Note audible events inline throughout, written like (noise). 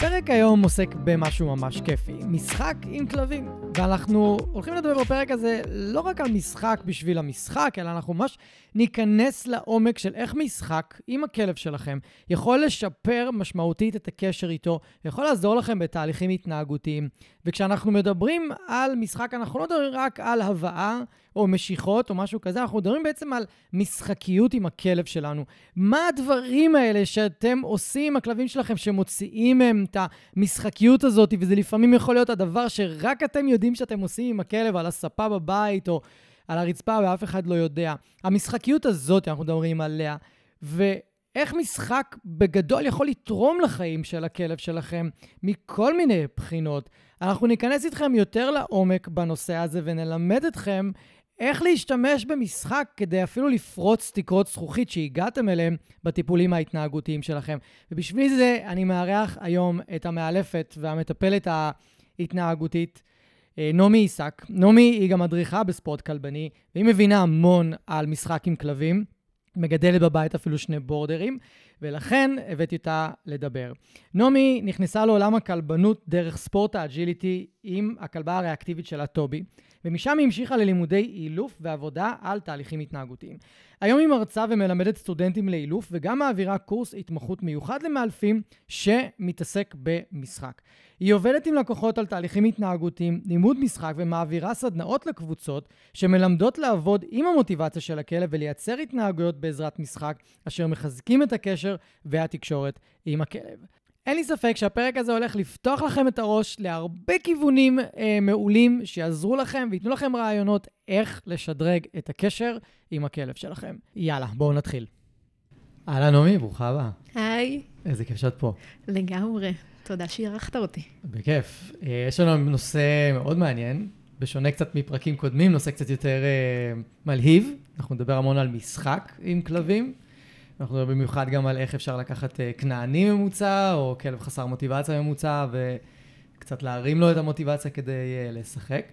הפרק היום עוסק במשהו ממש כיפי, משחק עם כלבים. ואנחנו הולכים לדבר בפרק הזה לא רק על משחק בשביל המשחק, אלא אנחנו ממש ניכנס לעומק של איך משחק עם הכלב שלכם יכול לשפר משמעותית את הקשר איתו, יכול לעזור לכם בתהליכים התנהגותיים. וכשאנחנו מדברים על משחק, אנחנו לא מדברים רק על הבאה או משיכות או משהו כזה, אנחנו מדברים בעצם על משחקיות עם הכלב שלנו. מה הדברים האלה שאתם עושים עם הכלבים שלכם שמוציאים מהם את המשחקיות הזאת, וזה לפעמים יכול להיות הדבר שרק אתם יודעים שאתם עושים עם הכלב על הספה בבית או על הרצפה ואף אחד לא יודע. המשחקיות הזאת, אנחנו מדברים עליה, ואיך משחק בגדול יכול לתרום לחיים של הכלב שלכם מכל מיני בחינות. אנחנו ניכנס איתכם יותר לעומק בנושא הזה ונלמד אתכם איך להשתמש במשחק כדי אפילו לפרוץ תקרות זכוכית שהגעתם אליהם בטיפולים ההתנהגותיים שלכם. ובשביל זה אני מארח היום את המאלפת והמטפלת ההתנהגותית, אה, נעמי עיסק. נעמי היא גם מדריכה בספורט כלבני, והיא מבינה המון על משחק עם כלבים. מגדלת בבית אפילו שני בורדרים, ולכן הבאתי אותה לדבר. נעמי נכנסה לעולם הכלבנות דרך ספורט ה agility עם הכלבה הריאקטיבית שלה, טובי. ומשם היא המשיכה ללימודי אילוף ועבודה על תהליכים התנהגותיים. היום היא מרצה ומלמדת סטודנטים לאילוף וגם מעבירה קורס התמחות מיוחד למאלפים שמתעסק במשחק. היא עובדת עם לקוחות על תהליכים התנהגותיים, לימוד משחק ומעבירה סדנאות לקבוצות שמלמדות לעבוד עם המוטיבציה של הכלב ולייצר התנהגויות בעזרת משחק אשר מחזקים את הקשר והתקשורת עם הכלב. אין לי ספק שהפרק הזה הולך לפתוח לכם את הראש להרבה כיוונים אה, מעולים שיעזרו לכם וייתנו לכם רעיונות איך לשדרג את הקשר עם הכלב שלכם. יאללה, בואו נתחיל. אהלן, נעמי, ברוכה הבאה. היי. איזה כיף שאת פה. לגמרי. תודה שאירחת אותי. בכיף. אה, יש לנו נושא מאוד מעניין, בשונה קצת מפרקים קודמים, נושא קצת יותר אה, מלהיב. אנחנו נדבר המון על משחק עם כלבים. אנחנו נדבר במיוחד גם על איך אפשר לקחת אה, כנעני ממוצע, או כלב חסר מוטיבציה ממוצע, וקצת להרים לו את המוטיבציה כדי אה, לשחק.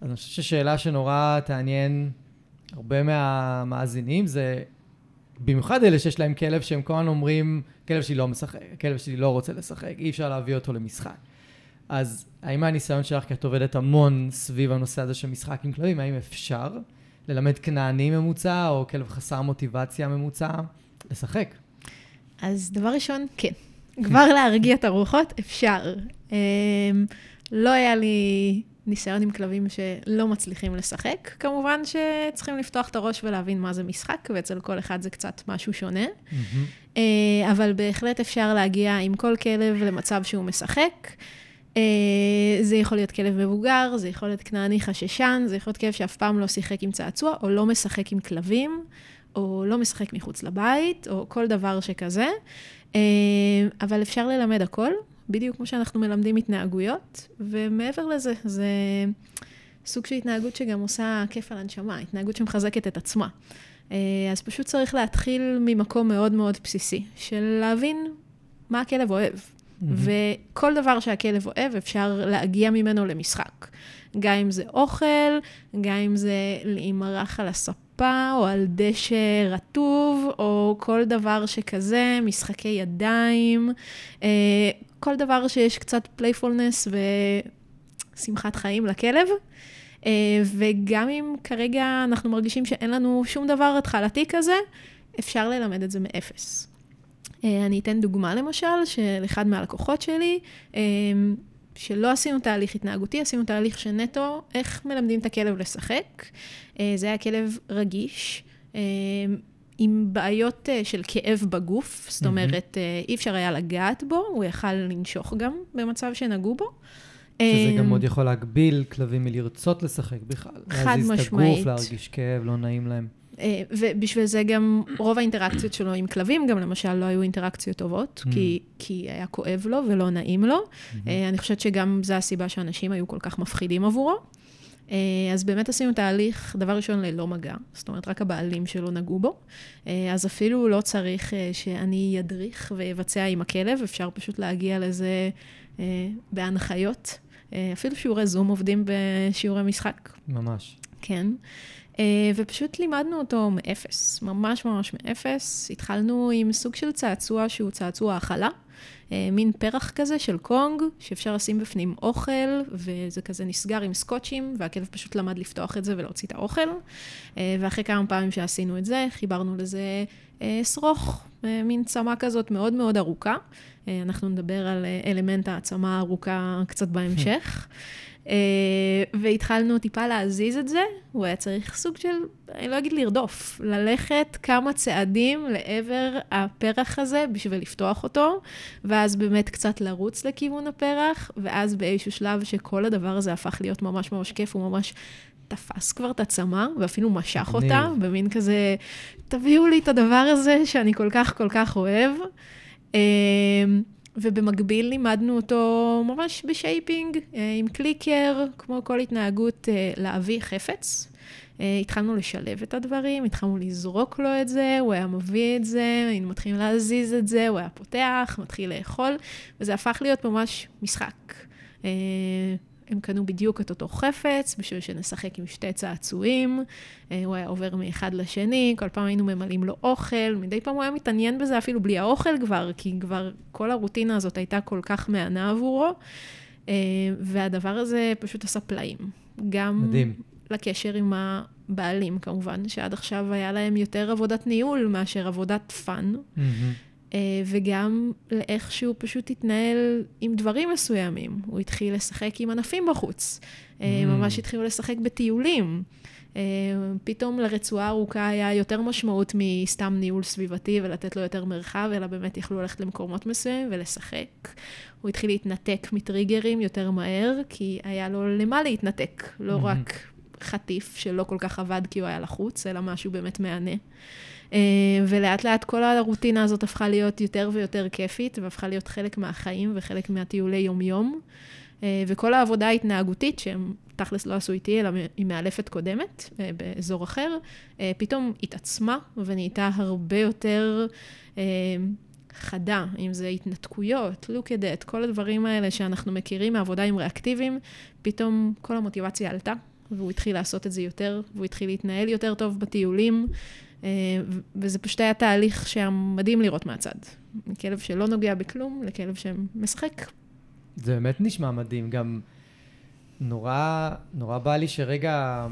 אז אני חושב ששאלה שנורא תעניין הרבה מהמאזינים זה, במיוחד אלה שיש להם כלב שהם כל הזמן אומרים, כלב שלי לא משחק, כלב שלי לא רוצה לשחק, אי אפשר להביא אותו למשחק. אז האם מהניסיון שלך, כי את עובדת המון סביב הנושא הזה של משחק עם כלבים, האם אפשר ללמד כנעני ממוצע, או כלב חסר מוטיבציה ממוצע, לשחק. אז דבר ראשון, כן. כבר להרגיע את הרוחות, אפשר. Um, לא היה לי ניסיון עם כלבים שלא מצליחים לשחק. כמובן שצריכים לפתוח את הראש ולהבין מה זה משחק, ואצל כל אחד זה קצת משהו שונה. Mm-hmm. Uh, אבל בהחלט אפשר להגיע עם כל כלב למצב שהוא משחק. Uh, זה יכול להיות כלב מבוגר, זה יכול להיות כנעני חששן, זה יכול להיות כלב שאף פעם לא שיחק עם צעצוע, או לא משחק עם כלבים. או לא משחק מחוץ לבית, או כל דבר שכזה. אה, אבל אפשר ללמד הכל, בדיוק כמו שאנחנו מלמדים התנהגויות, ומעבר לזה, זה סוג של התנהגות שגם עושה כיף על הנשמה, התנהגות שמחזקת את עצמה. אה, אז פשוט צריך להתחיל ממקום מאוד מאוד בסיסי, של להבין מה הכלב אוהב. Mm-hmm. וכל דבר שהכלב אוהב, אפשר להגיע ממנו למשחק. גם אם זה אוכל, גם אם זה להימרח על הספה. ספה, או על דשא רטוב, או כל דבר שכזה, משחקי ידיים, אה, כל דבר שיש קצת playfulness ושמחת חיים לכלב. אה, וגם אם כרגע אנחנו מרגישים שאין לנו שום דבר התחלתי כזה, אפשר ללמד את זה מאפס. אה, אני אתן דוגמה למשל, של אחד מהלקוחות שלי, שלא עשינו תהליך התנהגותי, עשינו תהליך שנטו, איך מלמדים את הכלב לשחק. אה, זה היה כלב רגיש, אה, עם בעיות אה, של כאב בגוף, זאת אומרת, אי אפשר היה לגעת בו, הוא יכל לנשוך גם במצב שנגעו בו. שזה גם מאוד יכול להגביל כלבים מלרצות לשחק בכלל. חד משמעית. להזיז את הגוף, להרגיש כאב, לא נעים להם. אה, ובשביל זה גם רוב האינטראקציות שלו עם כלבים, גם למשל לא היו אינטראקציות טובות, Mm. כי, כי היה כואב לו ולא נעים לו. Mm-hmm. אה, אני חושבת שגם זו הסיבה שאנשים היו כל כך מפחידים עבורו. אה, אז באמת עשינו תהליך, דבר ראשון, ללא מגע, זאת אומרת, רק הבעלים שלו נגעו בו. אז אפילו לא צריך שאני אדריך ואבצע עם הכלב, אפשר פשוט להגיע לזה בהנחיות. אפילו שיעורי זום עובדים בשיעורי משחק, ממש. כן. אה, ופשוט לימדנו אותו מאפס, ממש ממש מאפס. התחלנו עם סוג של צעצוע שהוא צעצוע הכלה, אה, מין פרח כזה של קונג, שאפשר לשים בפנים אוכל, וזה כזה נסגר עם סקוטשים, והכלב פשוט למד לפתוח את זה ולהוציא את האוכל. אה, ואחרי כמה פעמים שעשינו את זה, חיברנו לזה שרוך, מין צמא כזאת מאוד מאוד ארוכה. אנחנו נדבר על אלמנט העצמה הארוכה קצת בהמשך. (laughs) אה, והתחלנו טיפה להזיז את זה, הוא היה צריך סוג של, אני לא אגיד לרדוף, ללכת כמה צעדים לעבר הפרח הזה בשביל לפתוח אותו, ואז באמת קצת לרוץ לכיוון הפרח, ואז באיזשהו שלב שכל הדבר הזה הפך להיות ממש ממש כיף, הוא ממש תפס כבר את הצמה, ואפילו משך. אותה, במין כזה, תביאו לי את הדבר הזה שאני כל כך כל כך אוהב. ובמקביל לימדנו אותו ממש ב shaping, אה, עם clicker, כמו כל התנהגות, אה, להביא חפץ. אה, התחלנו לשלב את הדברים, התחלנו לזרוק לו את זה, הוא היה מביא את זה, היינו מתחילים להזיז את זה, הוא היה פותח, מתחיל לאכול, וזה הפך להיות ממש משחק. הם קנו בדיוק את אותו חפץ, בשביל שנשחק עם שתי צעצועים. אה, הוא היה עובר מאחד לשני, כל פעם היינו ממלאים לו אוכל, מדי פעם הוא היה מתעניין בזה אפילו בלי האוכל כבר, כי כבר כל הרוטינה הזאת הייתה כל כך מהנה עבורו. אה, והדבר הזה פשוט עשה פלאים. גם מדהים. לקשר עם הבעלים, כמובן, שעד עכשיו היה להם יותר עבודת ניהול מאשר עבודת fun. מהמם. אה, וגם לאיך שהוא פשוט התנהל עם דברים מסוימים. הוא התחיל לשחק עם ענפים בחוץ. אה, Mm. ממש התחילו לשחק בטיולים. אה, פתאום לרצועה ארוכה היה יותר משמעות מסתם ניהול סביבתי ולתת לו יותר מרחב, אלא באמת יכלו ללכת למקומות מסוימים ולשחק. הוא התחיל להתנתק מטריגרים יותר מהר, כי היה לו למה להתנתק, לא Mhm. רק חטיף שלא כל כך עבד כי הוא היה לחוץ, אלא משהו באמת מהנה. אה, ולאט לאט כל הרוטינה הזאת הפכה להיות יותר ויותר כיפית, והפכה להיות חלק מהחיים וחלק מהטיולי יום-יום. אה, וכל העבודה ההתנהגותית, שהם תכלס לא עשו איתי, אלא עם מאלפת קודמת אה, באזור אחר, פתאום התעצמה ונהייתה הרבה יותר חדה, אם זה התנתקויות, look at that, כל הדברים האלה שאנחנו מכירים מעבודה עם ריאקטיבים, פתאום כל המוטיבציה עלתה, והוא התחיל לעשות את זה יותר, והוא התחיל להתנהל יותר טוב בטיולים. אה, וזה פשוט היה תהליך שהיה מדהים לראות מהצד. מכלב שלא נוגע בכלום לכלב שמשחק. זה באמת נשמע מדהים. גם נורא, נורא בא לי שרגע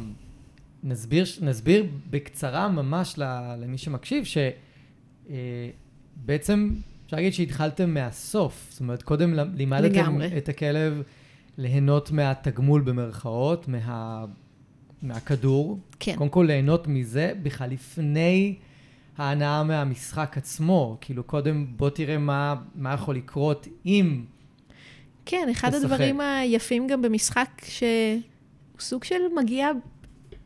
נסביר, נסביר בקצרה ממש למי שמקשיב, שבעצם אפשר להגיד שהתחלתם מהסוף. זאת אומרת, קודם לימדתם לגמרי. את הכלב ליהנות מהתגמול במרכאות, מה, מהכדור. כן. קודם כל ליהנות מזה בכלל לפני ההנאה מהמשחק עצמו. כאילו, קודם בוא תראה מה, מה יכול לקרות אם... כן, אחד לשחק. הדברים היפים גם במשחק, שהוא סוג של מגיע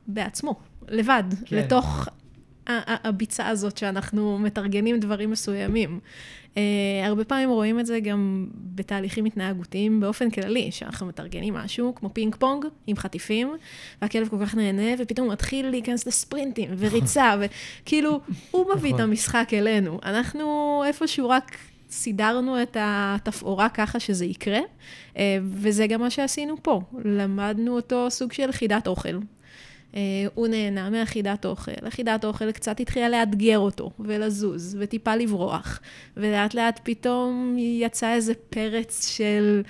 בעצמו, לבד, כן. לתוך ה- ה- הביצה הזאת שאנחנו מתרגנים דברים מסוימים. Uh, הרבה פעמים רואים את זה גם בתהליכים התנהגותיים באופן כללי, שאנחנו מתרגנים משהו כמו פינג פונג עם חטיפים, והכלב כל כך נהנה, ופתאום הוא מתחיל להיכנס לספרינטים וריצה, וכאילו, הוא מביא את נכון. המשחק אלינו. אנחנו איפשהו רק סידרנו את התפאורה ככה שזה יקרה, אה, וזה גם מה שעשינו פה. למדנו אותו סוג של חידת אוכל. אה, הוא נהנה מאחידת אוכל. אחידת אוכל קצת התחילה לאתגר אותו, ולזוז, וטיפה לברוח. ולאט לאט פתאום יצא איזה פרץ של,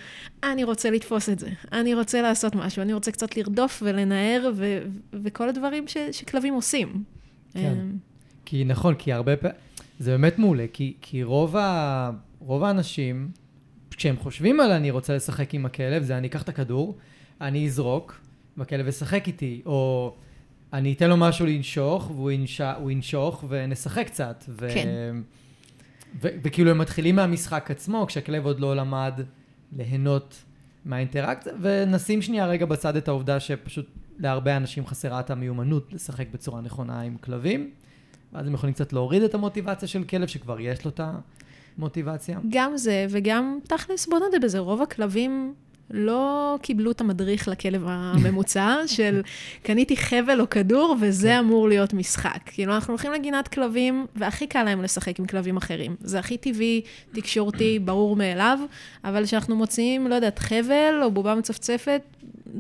אני רוצה לתפוס את זה, אני רוצה לעשות משהו, אני רוצה קצת לרדוף ולנער, ו- וכל הדברים ש- שכלבים עושים. כן. אה, כי נכון, כי הרבה פעמים... זה באמת מעולה, כי, כי רוב, ה, רוב האנשים, כשהם חושבים על אני רוצה לשחק עם הכלב, זה אני אקח את הכדור, אני אזרוק, והכלב ישחק איתי, או אני אתן לו משהו לנשוך, והוא ינש, הוא ינשוך, ונשחק קצת. ו, כן. ו, וכאילו הם מתחילים מהמשחק עצמו, כשהכלב עוד לא למד ליהנות מהאינטראקציה, ונשים שנייה רגע בצד את העובדה שפשוט להרבה אנשים חסרה את המיומנות לשחק בצורה נכונה עם כלבים, ואז הם יכולים קצת להוריד את המוטיבציה של כלב, שכבר יש לו את המוטיבציה. גם זה, וגם תכלס, בוא נודה בזה, רוב הכלבים לא קיבלו את המדריך לכלב הממוצע (laughs) של קניתי חבל או כדור וזה כן. אמור להיות משחק. כאילו, אנחנו הולכים לגינת כלבים, והכי קל להם לשחק עם כלבים אחרים. זה הכי טבעי, תקשורתי, (clears throat) ברור מאליו, אבל כשאנחנו מוציאים, לא יודעת, חבל או בובה מצפצפת,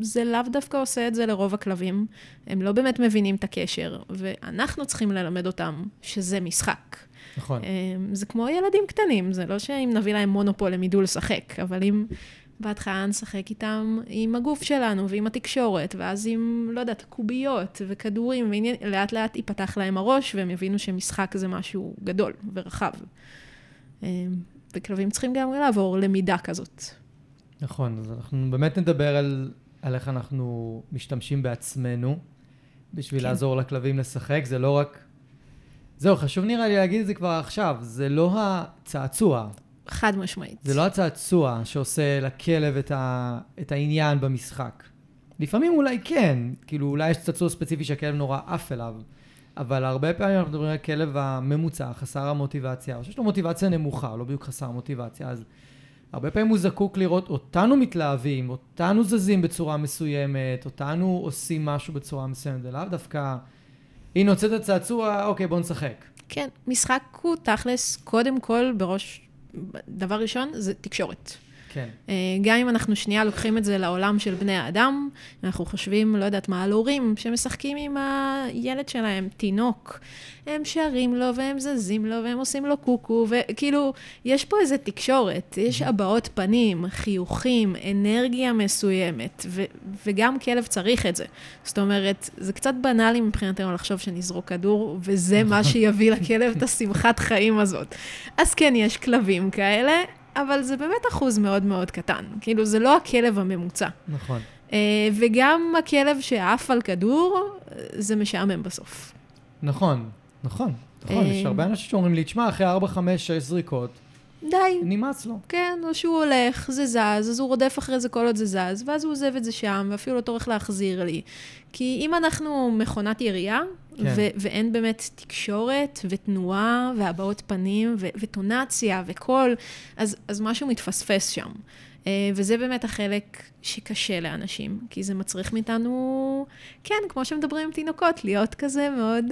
זה לאו דווקא עושה את זה לרוב הכלבים. הם לא באמת מבינים את הקשר, ואנחנו צריכים ללמד אותם שזה משחק. נכון. אמ, זה כמו ילדים קטנים, זה לא שאם נביא להם מונופול הם ידעו לשחק, אבל אם בהתחלה נשחק איתם עם הגוף שלנו ועם התקשורת, ואז עם, לא יודעת, קוביות וכדורים, ולאט לאט ייפתח להם הראש, והם יבינו שמשחק זה משהו גדול ורחב. אמ, וכלבים צריכים גם לעבור למידה כזאת. נכון, אז אנחנו באמת נדבר על, על איך אנחנו משתמשים בעצמנו בשביל כן. לעזור לכלבים לשחק. זה לא רק... זהו, חשוב נראה לי להגיד את זה כבר עכשיו, זה לא הצעצוע. חד משמעית. זה לא הצעצוע שעושה לכלב את, ה, את העניין במשחק. לפעמים אולי כן, כאילו אולי יש צעצוע ספציפי שהכלב נורא עף אליו, אבל הרבה פעמים אנחנו מדברים על הכלב הממוצע, חסר המוטיבציה, או שיש לו מוטיבציה נמוכה, לא בדיוק חסר מוטיבציה, אז הרבה פעמים הוא זקוק לראות אותנו מתלהבים, אותנו זזים בצורה מסוימת, אותנו עושים משהו בצורה מסוימת, ולאו דווקא, הנה הוצאת צעצוע, אוקיי בוא נשחק. כן, משחק הוא תכלס, קודם כל בראש דבר ראשון, זה תקשורת. כן. אה, גם אם אנחנו שנייה לוקחים את זה לעולם של בני האדם, אנחנו חושבים, לא יודעת מה, על הורים שמשחקים עם הילד שלהם, תינוק. הם שרים לו והם זזים לו והם עושים לו קוקו, וכאילו, יש פה איזה תקשורת, יש הבעות פנים, חיוכים, אנרגיה מסוימת, ו- וגם כלב צריך את זה. זאת אומרת, זה קצת בנאלי מבחינתנו לחשוב שנזרוק כדור, וזה מה (laughs) שיביא לכלב את השמחת חיים הזאת. אז כן, יש כלבים כאלה, אבל זה באמת אחוז מאוד מאוד קטן. כאילו, זה לא הכלב הממוצע. נכון. Uh, וגם הכלב שעף על כדור, זה משעמם בסוף. נכון, נכון. נכון, יש אה, הרבה אנשים שאומרים לי, תשמע, אחרי 4, 5, 6 זריקות, די. נמאס לו. כן, או שהוא הולך, זה זז, אז הוא רודף אחרי זה כל עוד זה זז, ואז הוא עוזב את זה שם, ואפילו לא טורח להחזיר לי. כי אם אנחנו מכונת ירייה, כן. ו- ואין באמת תקשורת, ותנועה, והבעות פנים, ו- וטונציה, וקול, אז, אז משהו מתפספס שם. Uh, וזה באמת החלק שקשה לאנשים, כי זה מצריך מאיתנו, כן, כמו שמדברים עם תינוקות, להיות כזה מאוד...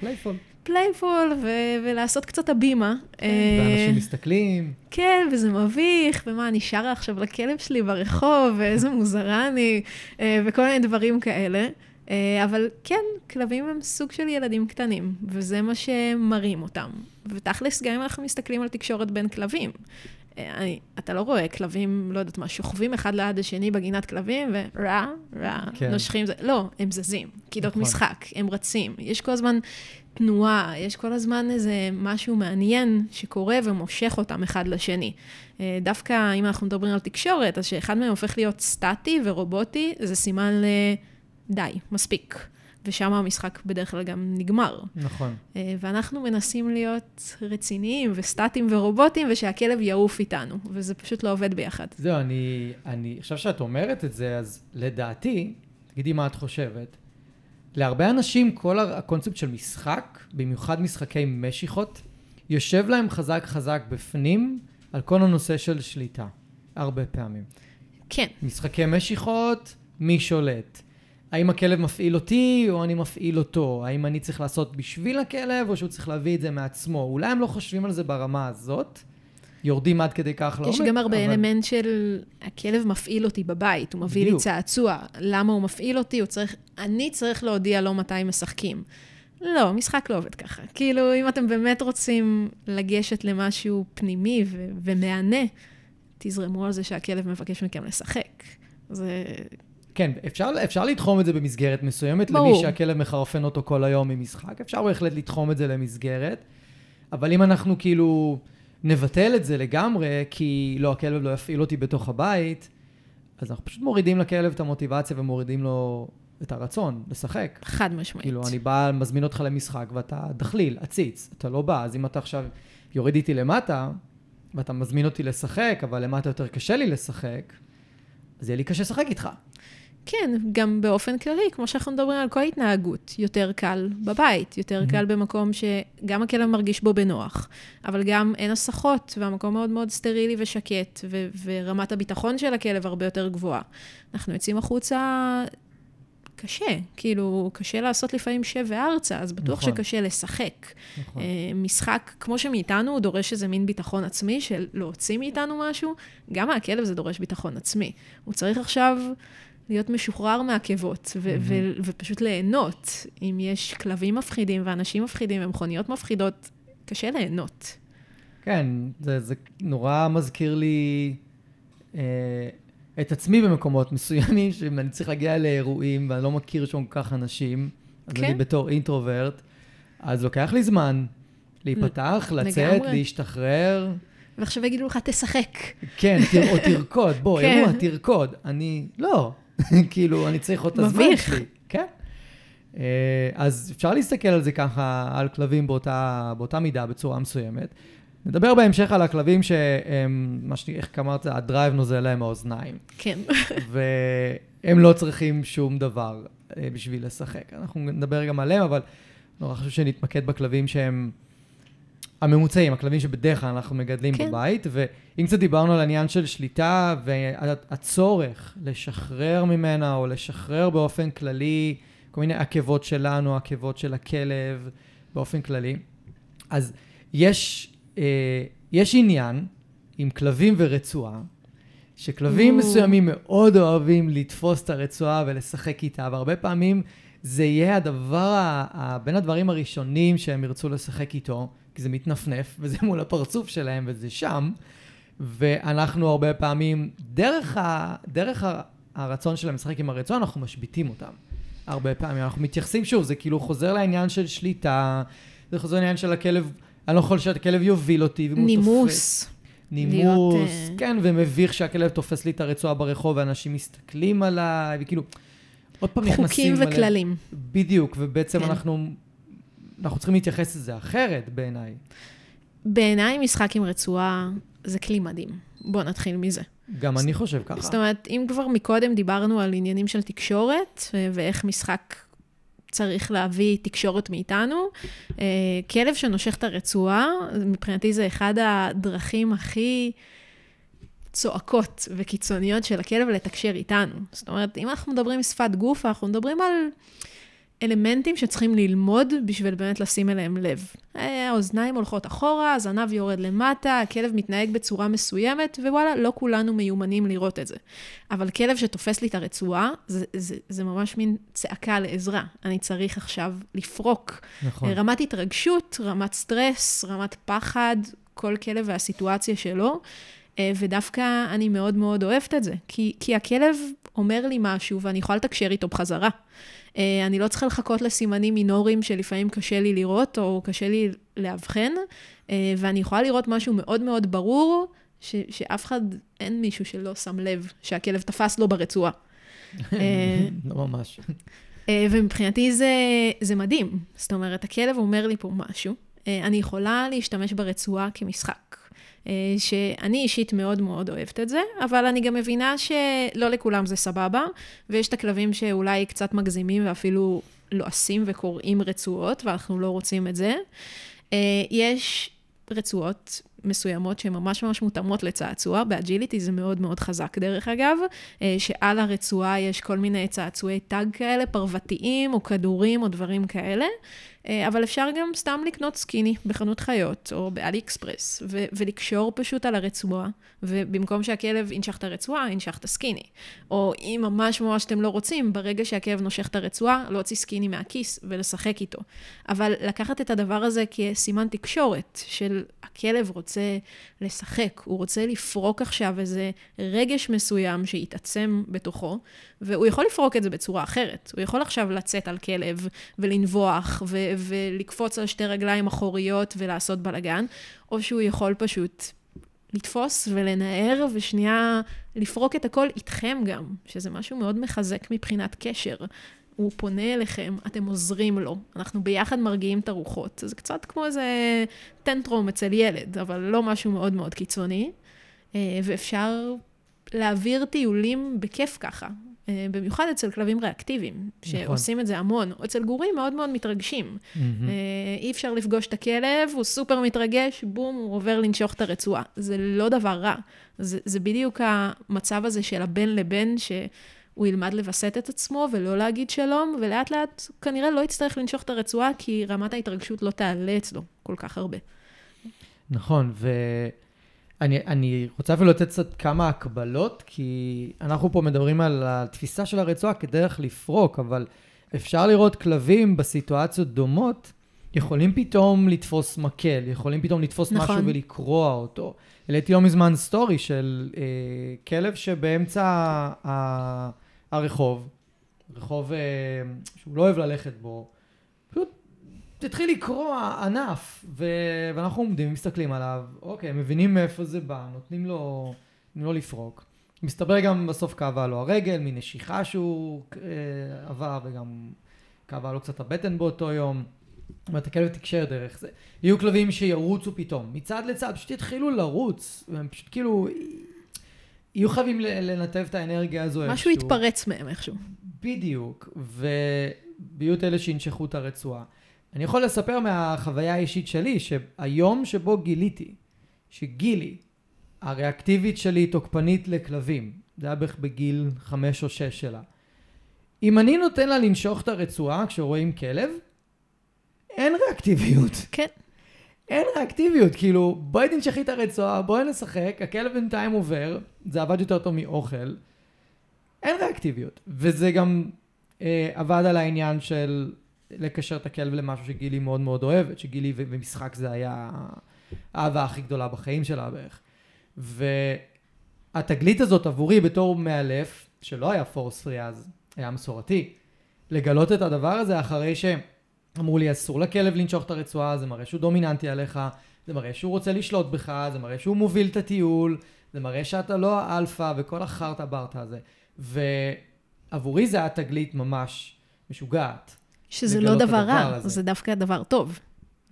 playful. Uh, playful ו- ולעשות קצת הבימה. כן, ואנשים uh, מסתכלים. כן, וזה מביך, ומה, אני שרה עכשיו לכלב שלי ברחוב, ואיזה מוזרה אני, uh, וכל מיני דברים כאלה. Uh, אבל כן, כלבים הם סוג של ילדים קטנים, וזה מה שמראים אותם. ותכלס, גם אם אנחנו מסתכלים על תקשורת בין כלבים, אני, אתה לא רואה כלבים, לא יודעת מה, שוכבים אחד ליד השני בגינת כלבים, ורע, רע, כן. נושכים, זה, לא, הם זזים, כיתות נכון. משחק, הם רצים. יש כל הזמן תנועה, יש כל הזמן איזה משהו מעניין שקורה ומושך אותם אחד לשני. אה, דווקא אם אנחנו מדברים על תקשורת, אז שאחד מהם הופך להיות סטטי ורובוטי, זה סימן ל... די, מספיק. ושם המשחק בדרך כלל גם נגמר. נכון. אה, ואנחנו מנסים להיות רציניים וסטטיים ורובוטים, ושהכלב יעוף איתנו, וזה פשוט לא עובד ביחד. זהו, אני, אני, עכשיו שאת אומרת את זה, אז לדעתי, תגידי מה את חושבת, להרבה אנשים כל הקונספט של משחק, במיוחד משחקי משיכות, יושב להם חזק חזק בפנים על כל הנושא של שליטה, הרבה פעמים. כן. משחקי משיכות, מי שולט? האם הכלב מפעיל אותי או אני מפעיל אותו? האם אני צריך לעשות בשביל הכלב או שהוא צריך להביא את זה מעצמו? אולי הם לא חושבים על זה ברמה הזאת. יורדים עד כדי כך לעומק. יש גם הרבה אבל... אלמנט של הכלב מפעיל אותי בבית, הוא מביא בדיוק. לי צעצוע. למה הוא מפעיל אותי? הוא צריך... אני צריך להודיע לו מתי משחקים. לא, משחק לא עובד ככה. כאילו, אם אתם באמת רוצים לגשת למשהו פנימי ו- ומהנה, תזרמו על זה שהכלב מבקש מכם לשחק. זה כן, אפשר, אפשר לתחום את זה במסגרת מסוימת, ברור. למי שהכלב מחרפן אותו כל היום ממשחק, אפשר בהחלט לתחום את זה למסגרת, אבל אם אנחנו כאילו נבטל את זה לגמרי, כי לא, הכלב לא יפעיל אותי בתוך הבית, אז אנחנו פשוט מורידים לכלב את המוטיבציה ומורידים לו את הרצון לשחק. חד משמעית. כאילו, אני בא, מזמין אותך למשחק ואתה דחליל, עציץ, אתה לא בא, אז אם אתה עכשיו יורד איתי למטה, ואתה מזמין אותי לשחק, אבל למטה יותר קשה לי לשחק, אז יהיה לי קשה לשחק איתך. כן, גם באופן כללי, כמו שאנחנו מדברים על כל התנהגות, יותר קל בבית, יותר Mhm. קל במקום שגם הכלב מרגיש בו בנוח, אבל גם אין הסחות, והמקום מאוד מאוד סטרילי ושקט, ו- ורמת הביטחון של הכלב הרבה יותר גבוהה. אנחנו יוצאים החוצה, קשה, כאילו, קשה לעשות לפעמים שב וארצה, אז בטוח נכון. שקשה לשחק. נכון. אה, משחק, כמו שמאיתנו הוא דורש איזה מין ביטחון עצמי של להוציא מאיתנו משהו, גם מהכלב זה דורש ביטחון עצמי. הוא צריך עכשיו להיות משוחרר ו- ו- ופשוט ליהנות. אם יש כלבים מפחידים ואנשים מפחידים ומכוניות מפחידות, קשה ליהנות. כן, זה, זה נורא מזכיר לי אה, את עצמי במקומות מסוימים, (laughs) שאם אני צריך להגיע לאירועים ואני לא מכיר שם כל כך אנשים, אז כן. אני בתור אינטרוברט, אז לוקח לי זמן להיפתח, לצאת, לגמרי. להשתחרר. ועכשיו יגידו לך, תשחק. כן, או תרקוד, בוא, (laughs) כן. אירוע, תרקוד. אני, לא, (laughs) כאילו, אני צריך עוד את הזמן. שלי. כן. אה, אז אפשר להסתכל על זה ככה, על כלבים באותה, באותה מידה, בצורה מסוימת. נדבר בהמשך על הכלבים שהם, מה ש... איך אמרת, הדרייב נוזל להם מהאוזניים. כן. (laughs) והם לא צריכים שום דבר אה, בשביל לשחק. אנחנו נדבר גם עליהם, אבל נורא חשוב שנתמקד בכלבים שהם הממוצעים, הכלבים שבדרך כלל אנחנו מגדלים כן. בבית. ואם קצת דיברנו על העניין של שליטה והצורך לשחרר ממנה, או לשחרר באופן כללי כל מיני עקבות שלנו, עקבות של הכלב, באופן כללי, אז יש, אה, יש עניין עם כלבים ורצועה, שכלבים. מסוימים מאוד אוהבים לתפוס את הרצועה ולשחק איתה, והרבה פעמים זה יהיה הדבר, ה- ה- בין הדברים הראשונים שהם ירצו לשחק איתו, כי זה מתנפנף, (laughs) וזה מול הפרצוף שלהם, וזה שם, ואנחנו הרבה פעמים, דרך, ה, דרך ה, הרצון שלהם לשחק עם הרצועה, אנחנו משביתים אותם. הרבה פעמים. אנחנו מתייחסים, שוב, זה כאילו חוזר לעניין של שליטה, זה חוזר לעניין של הכלב, אני לא יכול שהכלב יוביל אותי. נימוס. נימוס, להיות, אה, כן, ומביך שהכלב תופס לי את הרצועה ברחוב ואנשים מסתכלים עליי, וכאילו, עוד פעם נכנסים... חוקים עליהם. וכללים. בדיוק, ובעצם כן. אנחנו, אנחנו צריכים להתייחס לזה אחרת בעיניי. בעיניי משחק עם רצועה זה כלי מדהים. בואו נתחיל מזה. גם אני חושב ככה. זאת אומרת, אם כבר מקודם דיברנו על עניינים של תקשורת, ואיך משחק צריך להביא תקשורת מאיתנו, אה, כלב שנושך את הרצועה, מבחינתי זה אחד הדרכים הכי צועקות וקיצוניות של הכלב לתקשר איתנו. זאת אומרת, אם אנחנו מדברים שפת גוף, אנחנו מדברים על אלמנטים שצריכים ללמוד בשביל באמת לשים אליהם לב. אה, האוזניים הולכות אחורה, הזנב יורד למטה, הכלב מתנהג בצורה מסוימת, ווואלה, לא כולנו מיומנים לראות את זה. אבל כלב שתופס לי את הרצועה, זה, זה, זה ממש מין צעקה לעזרה. אני צריך עכשיו לפרוק. נכון. אה, רמת התרגשות, רמת סטרס, רמת פחד, כל כלב והסיטואציה שלו. אה, ודווקא אני מאוד מאוד אוהבת את זה, כי, כי הכלב אומר לי משהו ואני יכולה לתקשר איתו בחזרה. אה, אני לא צריכה לחכות לסימנים מינוריים שלפעמים קשה לי לראות או קשה לי לאבחן, אה, ואני יכולה לראות משהו מאוד מאוד ברור, ש, שאף אחד, אין מישהו שלא שם לב שהכלב תפס לו ברצועה. (laughs) אה, לא ממש. ומבחינתי זה, זה מדהים. זאת אומרת, הכלב אומר לי פה משהו, אני יכולה להשתמש ברצועה כמשחק. אה, שאני אישית מאוד מאוד אוהבת את זה, אבל אני גם מבינה שלא לכולם זה סבבה, ויש את הכלבים שאולי קצת מגזימים ואפילו לועסים וקוראים רצועות, ואנחנו לא רוצים את זה. אה, יש רצועות מסוימות שהן ממש ממש מותאמות לצעצוע, ב agility זה מאוד מאוד חזק דרך אגב, אה, שעל הרצועה יש כל מיני צעצועי tug כאלה, פרוותיים או כדורים או דברים כאלה, אבל אפשר גם סתם לקנות skinny בחנות חיות או באלי אקספרס, ולקשור פשוט על הרצועה, ובמקום שהכלב ינשך את הרצועה, ינשך את ה skinny. או אם ממש ממש אתם לא רוצים, ברגע שהכלב נושך את הרצועה, להוציא skinny מהכיס ולשחק איתו. אבל לקחת את הדבר הזה כסימן תקשורת של הכלב רוצה לשחק, הוא רוצה לפרוק עכשיו איזה רגש מסוים שיתעצם בתוכו, והוא יכול לפרוק את זה בצורה אחרת. הוא יכול עכשיו לצאת על כלב ולנבוח ו- ולקפוץ על שתי רגליים אחוריות ולעשות בלאגן, או שהוא יכול פשוט לתפוס ולנער, ושנייה לפרוק את הכל איתכם גם, שזה משהו מאוד מחזק מבחינת קשר. הוא פונה אליכם, אתם עוזרים לו, אנחנו ביחד מרגיעים את הרוחות. זה קצת כמו איזה טנטרום אצל ילד, אבל לא משהו מאוד מאוד קיצוני. אה, ואפשר להעביר טיולים בכיף ככה. אה, במיוחד אצל כלבים ריאקטיביים, שעושים את זה המון, אצל גורים מאוד מאוד מתרגשים. אה, אי אפשר לפגוש את הכלב, הוא סופר מתרגש, בום, הוא עובר לנשוך את הרצועה. זה לא דבר רע. זה, זה בדיוק המצב הזה של הבן לבן, שהוא ילמד לווסת את עצמו ולא להגיד שלום, ולאט לאט כנראה לא יצטרך לנשוך את הרצועה, כי רמת ההתרגשות לא תעלה אצלו כל כך הרבה. נכון, ו... אני, אני רוצה אפילו לתת קצת כמה הקבלות, כי אנחנו פה מדברים על התפיסה של הרצועה כדרך לפרוק, אבל אפשר לראות כלבים בסיטואציות דומות, יכולים פתאום לתפוס מקל, יכולים פתאום לתפוס נכון. משהו ולקרוע אותו. העליתי לא מזמן סטורי של אה, כלב שבאמצע ה, הרחוב, רחוב אה, שהוא לא אוהב ללכת בו, התחיל לקרוע ענף, ו... ואנחנו עומדים ומסתכלים עליו, אוקיי, מבינים מאיפה זה בא, נותנים לו, נותנים לו לפרוק. מסתבר גם בסוף כאבה לו הרגל, מנשיכה שהוא אה, עבר, וגם כאבה לו קצת הבטן באותו יום. זאת אומרת, הכלב תקשר דרך זה. יהיו כלבים שירוצו פתאום, מצד לצד, פשוט יתחילו לרוץ, והם פשוט כאילו... יהיו חייבים לנתב את האנרגיה הזו איכשהו. משהו יתפרץ מהם איכשהו. בדיוק, ויהיו את אלה שינשכו את הרצועה. אני יכול לספר מהחוויה האישית שלי, שהיום שבו גיליתי, שגילי, הריאקטיבית שלי תוקפנית לכלבים, זה היה בערך בגיל חמש או שש שלה. אם אני נותן לה לנשוך את הרצועה כשרואים כלב, אין ריאקטיביות. כן. אין ריאקטיביות, כאילו, בואי תנשכי את הרצועה, בואי נשחק, הכלב בינתיים עובר, זה עבד יותר טוב מאוכל. אין ריאקטיביות. וזה גם אה, עבד על העניין של לקשר את הכלב למשהו שגילי מאוד מאוד אוהבת, שגילי במשחק זה היה האהבה הכי גדולה בחיים שלה בערך. והתגלית הזאת עבורי בתור מאלף, שלא היה פורס פרי אז, היה מסורתי, לגלות את הדבר הזה אחרי שאמרו לי אסור לכלב לנשוך את הרצועה, זה מראה שהוא דומיננטי עליך, זה מראה שהוא רוצה לשלוט בך, זה מראה שהוא מוביל את הטיול, זה מראה שאתה לא האלפא וכל החרטה ברטה הזה. ועבורי זה היה תגלית ממש משוגעת. שזה לא דבר רע, זה דווקא דבר טוב.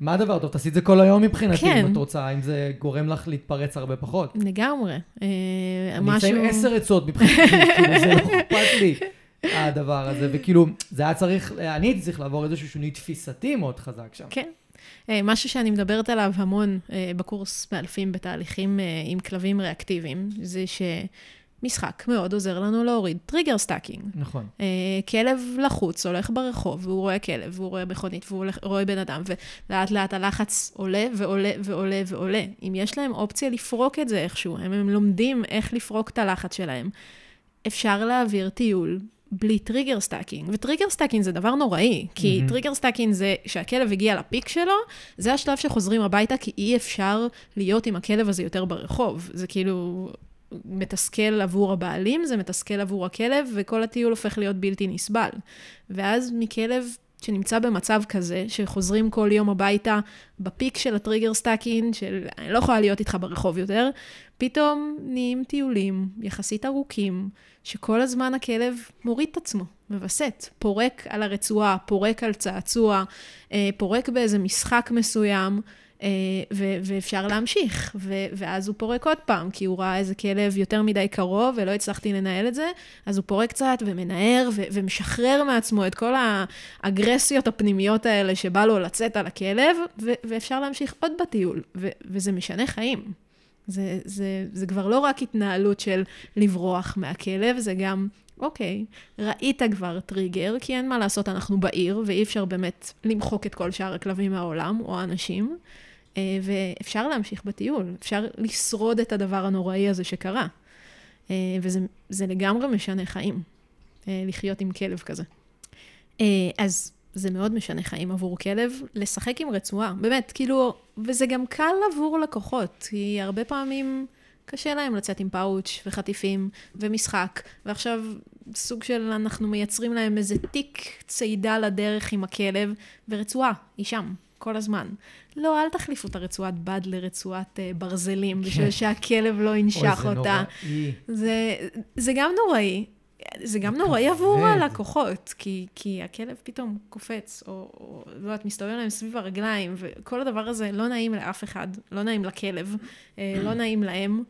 מה הדבר טוב? תעשי את זה כל היום מבחינתי, כן. אם את רוצה, אם זה גורם לך להתפרץ הרבה פחות. לגמרי. אה, אני משהו... אני עשר עצות מבחינתי, כאילו זה לא אכפת לי, הדבר הזה, וכאילו, זה היה צריך, אני הייתי צריך לעבור איזשהו שינוי תפיסתי מאוד חזק שם. כן. אה, משהו שאני מדברת עליו המון אה, בקורס מאלפים בתהליכים עם כלבים ריאקטיביים, זה ש... משחק מאוד עוזר לנו להוריד trigger stacking. נכון. Uh, כלב לחוץ, הולך ברחוב, והוא רואה כלב, והוא רואה מכונית, והוא הולך, רואה בן אדם, ולאט לאט הלחץ עולה ועולה ועולה ועולה. אם יש להם אופציה לפרוק את זה איכשהו, הם, הם לומדים איך לפרוק את הלחץ שלהם, אפשר להעביר טיול בלי trigger stacking. ו trigger stacking זה דבר נוראי, כי mm-hmm. trigger stacking זה שהכלב הגיע ל peak שלו, זה השלב שחוזרים הביתה, כי אי אפשר להיות עם הכלב הזה יותר ברחוב. זה כאילו, מתסכל עבור הבעלים, זה מתסכל עבור הכלב, וכל הטיול הופך להיות בלתי נסבל. ואז מכלב שנמצא במצב כזה, שחוזרים כל יום הביתה ב peak של ה trigger stacking, של אני לא יכולה להיות איתך ברחוב יותר, פתאום נהיים טיולים יחסית ארוכים, שכל הזמן הכלב מוריד את עצמו, מווסת, פורק על הרצועה, פורק על צעצוע, אה, פורק באיזה משחק מסוים. אה, ו- ואפשר להמשיך, ו- ואז הוא פורק עוד פעם, כי הוא ראה איזה כלב יותר מדי קרוב ולא הצלחתי לנהל את זה, אז הוא פורק קצת ומנער ו- ומשחרר מעצמו את כל האגרסיות הפנימיות האלה שבא לו לצאת על הכלב, ו- ואפשר להמשיך עוד בטיול, ו- וזה משנה חיים. זה, זה, זה כבר לא רק התנהלות של לברוח מהכלב, זה גם, אוקיי, ראית כבר טריגר, כי אין מה לעשות, אנחנו בעיר, ואי אפשר באמת למחוק את כל שאר הכלבים מהעולם, או האנשים. אה, ואפשר להמשיך בטיול, אפשר לשרוד את הדבר הנוראי הזה שקרה. אה, וזה לגמרי משנה חיים, אה, לחיות עם כלב כזה. אז זה מאוד משנה חיים עבור כלב, לשחק עם רצועה, באמת, כאילו, וזה גם קל עבור לקוחות, כי הרבה פעמים קשה להם לצאת עם פאוץ' וחטיפים ומשחק, ועכשיו סוג של אנחנו מייצרים להם איזה תיק צידה לדרך עם הכלב, ורצועה, היא שם. כל הזמן. לא, אל תחליפו את הרצועת בד לרצועת uh, ברזלים, כן. בשביל שהכלב לא ינשך אוי, אותה. נוראי. זה, זה גם נוראי. זה גם נוראי עבור הלקוחות, כי, כי הכלב פתאום קופץ, או, או לא יודעת, מסתובב להם סביב הרגליים, וכל הדבר הזה לא נעים לאף אחד, לא נעים לכלב, אה, לא נעים להם.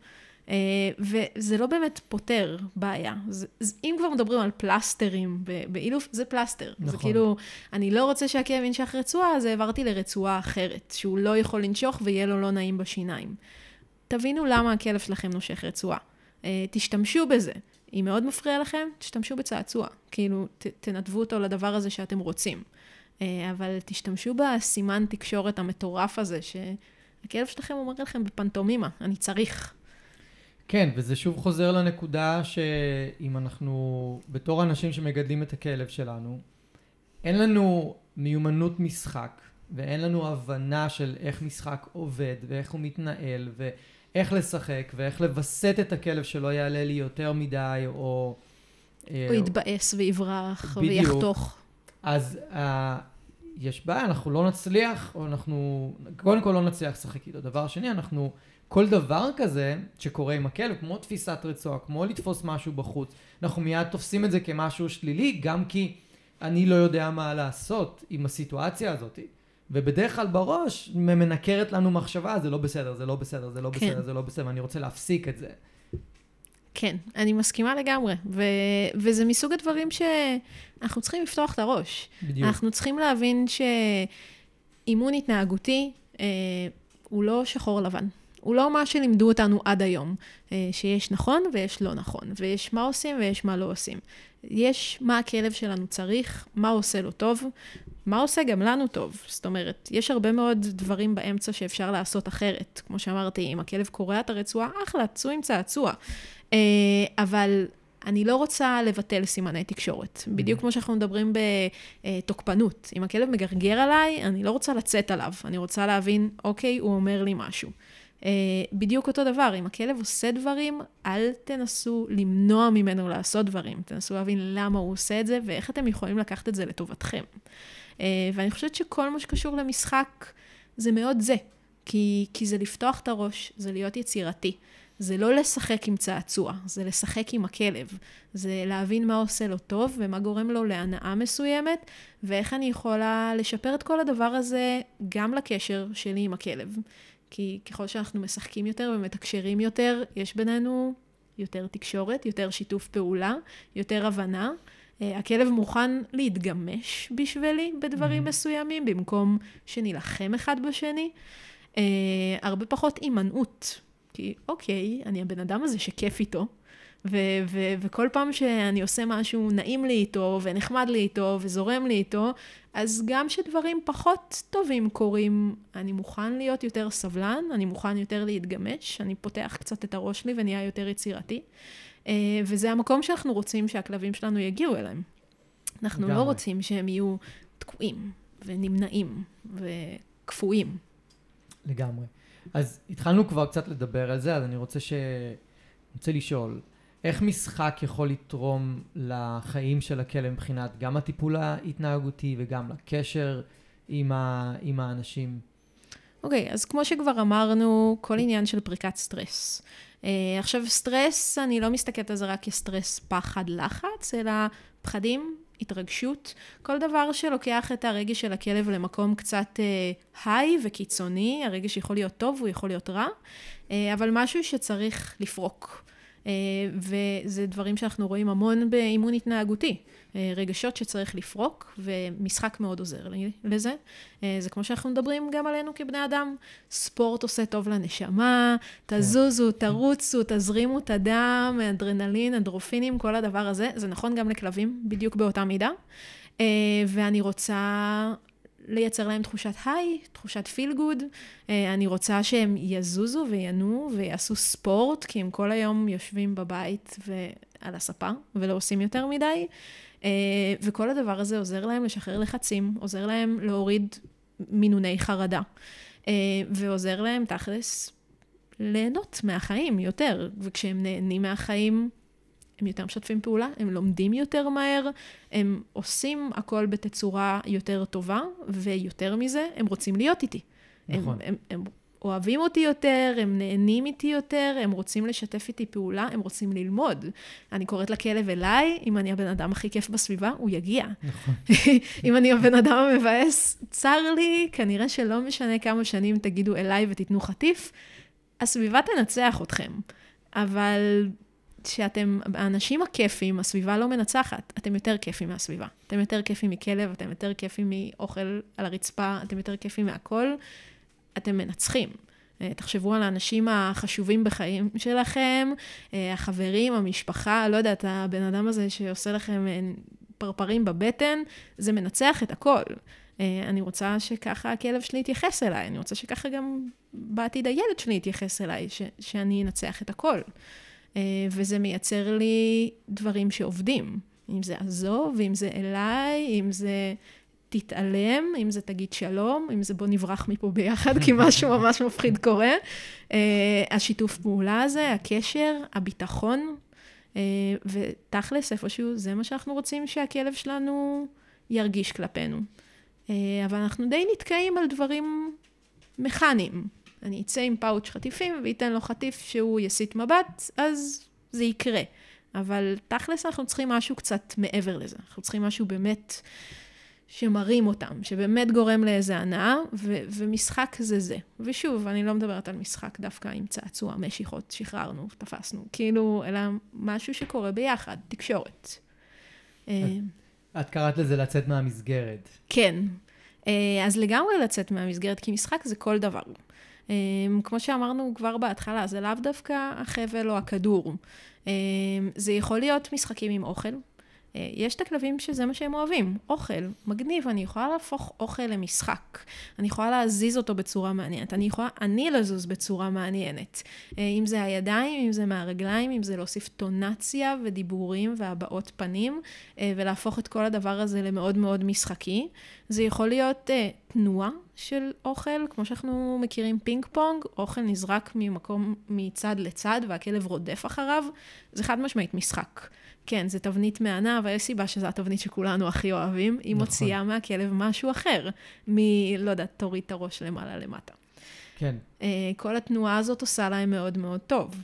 אה, וזה לא באמת פותר בעיה. זה, זה, אם כבר מדברים על פלסטרים באילוף, זה פלסטר. נכון. זה כאילו, אני לא רוצה שהכאב ינשך רצועה, אז העברתי לרצועה אחרת, שהוא לא יכול לנשוך ויהיה לו לא נעים בשיניים. תבינו למה הכלב שלכם נושך רצועה. אה, תשתמשו בזה. אם מאוד מפריע לכם, תשתמשו בצעצוע. כאילו, ת, תנדבו אותו לדבר הזה שאתם רוצים. אה, אבל תשתמשו בסימן תקשורת המטורף הזה, שהכלב שלכם אומר לכם בפנטומימה, אני צריך. כן, וזה שוב חוזר לנקודה שאם אנחנו, בתור אנשים שמגדלים את הכלב שלנו, אין לנו מיומנות משחק, ואין לנו הבנה של איך משחק עובד, ואיך הוא מתנהל, ואיך לשחק, ואיך לווסת את הכלב שלא יעלה לי יותר מדי, או... אה, או יתבאס ויברח, ויחתוך. אז uh, יש בעיה, אנחנו לא נצליח, או אנחנו... קודם כל לא נצליח לשחק איתו. דבר שני, אנחנו... כל דבר כזה שקורה עם הכלב, כמו תפיסת רצועה, כמו לתפוס משהו בחוץ, אנחנו מיד תופסים את זה כמשהו שלילי, גם כי אני לא יודע מה לעשות עם הסיטואציה הזאת. ובדרך כלל בראש מנקרת לנו מחשבה, זה לא בסדר, זה לא בסדר, זה לא כן. בסדר, זה לא בסדר, ואני רוצה להפסיק את זה. כן, אני מסכימה לגמרי, ו- וזה מסוג הדברים שאנחנו צריכים לפתוח את הראש. בדיוק. אנחנו צריכים להבין שאימון התנהגותי אה, הוא לא שחור לבן. הוא לא מה שלימדו אותנו עד היום, אה, שיש נכון ויש לא נכון, ויש מה עושים ויש מה לא עושים. יש מה הכלב שלנו צריך, מה עושה לו טוב, מה עושה גם לנו טוב. זאת אומרת, יש הרבה מאוד דברים באמצע שאפשר לעשות אחרת. כמו שאמרתי, אם הכלב קורע את הרצועה, אחלה, צאו עם צעצוע. אה, אבל אני לא רוצה לבטל סימני תקשורת. בדיוק כמו שאנחנו מדברים בתוקפנות. אם הכלב מגרגר עליי, אני לא רוצה לצאת עליו. אני רוצה להבין, אוקיי, הוא אומר לי משהו. Uh, בדיוק אותו דבר, אם הכלב עושה דברים, אל תנסו למנוע ממנו לעשות דברים. תנסו להבין למה הוא עושה את זה ואיך אתם יכולים לקחת את זה לטובתכם. Uh, ואני חושבת שכל מה שקשור למשחק זה מאוד זה. כי, כי זה לפתוח את הראש, זה להיות יצירתי. זה לא לשחק עם צעצוע, זה לשחק עם הכלב. זה להבין מה עושה לו טוב ומה גורם לו להנאה מסוימת, ואיך אני יכולה לשפר את כל הדבר הזה גם לקשר שלי עם הכלב. כי ככל שאנחנו משחקים יותר ומתקשרים יותר, יש בינינו יותר תקשורת, יותר שיתוף פעולה, יותר הבנה. Uh, הכלב מוכן להתגמש בשבילי בדברים mm-hmm. מסוימים, במקום שנילחם אחד בשני. Uh, הרבה פחות הימנעות. כי אוקיי, אני הבן אדם הזה שכיף איתו, ו- ו- וכל פעם שאני עושה משהו נעים לי איתו, ונחמד לי איתו, וזורם לי איתו, אז גם כשדברים פחות טובים קורים, אני מוכן להיות יותר סבלן, אני מוכן יותר להתגמש, אני פותח קצת את הראש שלי ונהיה יותר יצירתי. אה, וזה המקום שאנחנו רוצים שהכלבים שלנו יגיעו אליהם. אנחנו לא רוצים שהם יהיו תקועים ונמנעים וקפואים. לגמרי. אז התחלנו כבר קצת לדבר על זה, אז אני רוצה ש... אני רוצה לשאול, איך משחק יכול לתרום לחיים של הכלב מבחינת גם הטיפול ההתנהגותי וגם לקשר עם, ה... עם האנשים? אוקיי, okay, אז כמו שכבר אמרנו, כל עניין של פריקת סטרס. Uh, עכשיו, סטרס, אני לא מסתכלת על זה רק כסטרס פחד לחץ, אלא פחדים, התרגשות, כל דבר שלוקח את הרגש של הכלב למקום קצת uh, היי וקיצוני, הרגש יכול להיות טוב, הוא יכול להיות רע, uh, אבל משהו שצריך לפרוק. אה, וזה דברים שאנחנו רואים המון באימון התנהגותי. אה, רגשות שצריך לפרוק, ומשחק מאוד עוזר לזה. אה, זה כמו שאנחנו מדברים גם עלינו כבני אדם. ספורט עושה טוב לנשמה, תזוזו, תרוצו, תזרימו את הדם, אדרנלין, אנדרופינים, כל הדבר הזה. זה נכון גם לכלבים, בדיוק באותה מידה. ואני רוצה לייצר להם תחושת היי, תחושת פיל גוד. אה, אני רוצה שהם יזוזו וינועו ויעשו ספורט, כי הם כל היום יושבים בבית ועל הספה ולא עושים יותר מדי. אה, וכל הדבר הזה עוזר להם לשחרר לחצים, עוזר להם להוריד מינוני חרדה, אה, ועוזר להם תכלס ליהנות מהחיים יותר. וכשהם נהנים מהחיים, הם יותר משתפים פעולה, הם לומדים יותר מהר, הם עושים הכל בתצורה יותר טובה, ויותר מזה, הם רוצים להיות איתי. נכון. הם, הם, הם אוהבים אותי יותר, הם נהנים איתי יותר, הם רוצים לשתף איתי פעולה, הם רוצים ללמוד. אני קוראת לכלב אליי, אם אני הבן אדם הכי כיף בסביבה, הוא יגיע. נכון. (laughs) אם אני הבן אדם המבאס, צר לי, כנראה שלא משנה כמה שנים תגידו אליי ותיתנו חטיף, הסביבה תנצח אתכם. אבל כשאתם, האנשים הכיפים, הסביבה לא מנצחת, אתם יותר כיפים מהסביבה. אתם יותר כיפים מכלב, אתם יותר כיפים מאוכל על הרצפה, אתם יותר כיפים מהכל, אתם מנצחים. אה, תחשבו על האנשים החשובים בחיים שלכם, אה, החברים, המשפחה, לא יודעת, הבן אדם הזה שעושה לכם אה, פרפרים בבטן, זה מנצח את הכל. אני רוצה שככה הכלב שלי יתייחס אליי, אני רוצה שככה גם בעתיד הילד שלי יתייחס אליי, ש- שאני אנצח את הכל. וזה מייצר לי דברים שעובדים. אם זה עזוב, אם זה אליי, אם זה תתעלם, אם זה תגיד שלום, אם זה בוא נברח מפה ביחד, כי משהו (laughs) ממש מפחיד קורה. Uh, השיתוף פעולה הזה, הקשר, הביטחון, uh, ותכלס, איפשהו, זה מה שאנחנו רוצים שהכלב שלנו ירגיש כלפינו. Uh, אבל אנחנו די נתקעים על דברים מכניים. אני אצא עם פאוץ' חטיפים ואתן לו חטיף שהוא יסיט מבט, אז זה יקרה. אבל תכלס אנחנו צריכים משהו קצת מעבר לזה. אנחנו צריכים משהו באמת... שמרים אותם, שבאמת גורם לאיזה הנאה, ו- ומשחק זה זה. ושוב, אני לא מדברת על משחק דווקא עם צעצוע, משיכות, שחררנו, תפסנו, כאילו, אלא משהו שקורה ביחד, תקשורת. אה, את קראת לזה לצאת מהמסגרת. כן. אה, אז לגמרי לצאת מהמסגרת, כי משחק זה כל דבר. אה, כמו שאמרנו כבר בהתחלה, זה לאו דווקא החבל או הכדור. זה יכול להיות משחקים עם אוכל, אה, יש את הכלבים שזה מה שהם אוהבים, אוכל, מגניב, אני יכולה להפוך אוכל למשחק, אני יכולה להזיז אותו בצורה מעניינת, אני יכולה אני לזוז בצורה מעניינת, אה, אם זה הידיים, אם זה מהרגליים, אם זה להוסיף טונציה ודיבורים והבעות פנים, אה, ולהפוך את כל הדבר הזה למאוד מאוד משחקי. זה יכול להיות תנועה של אוכל, כמו שאנחנו מכירים פינג פונג, אוכל נזרק ממקום מצד לצד והכלב רודף אחריו, זה חד משמעית משחק. כן, זו תבנית מהנה, אבל יש סיבה שזו התבנית שכולנו הכי אוהבים. היא נכון. מוציאה מהכלב משהו אחר, מ... לא יודעת, תוריד את הראש למעלה למטה. כן. Uh, כל התנועה הזאת עושה להם מאוד מאוד טוב.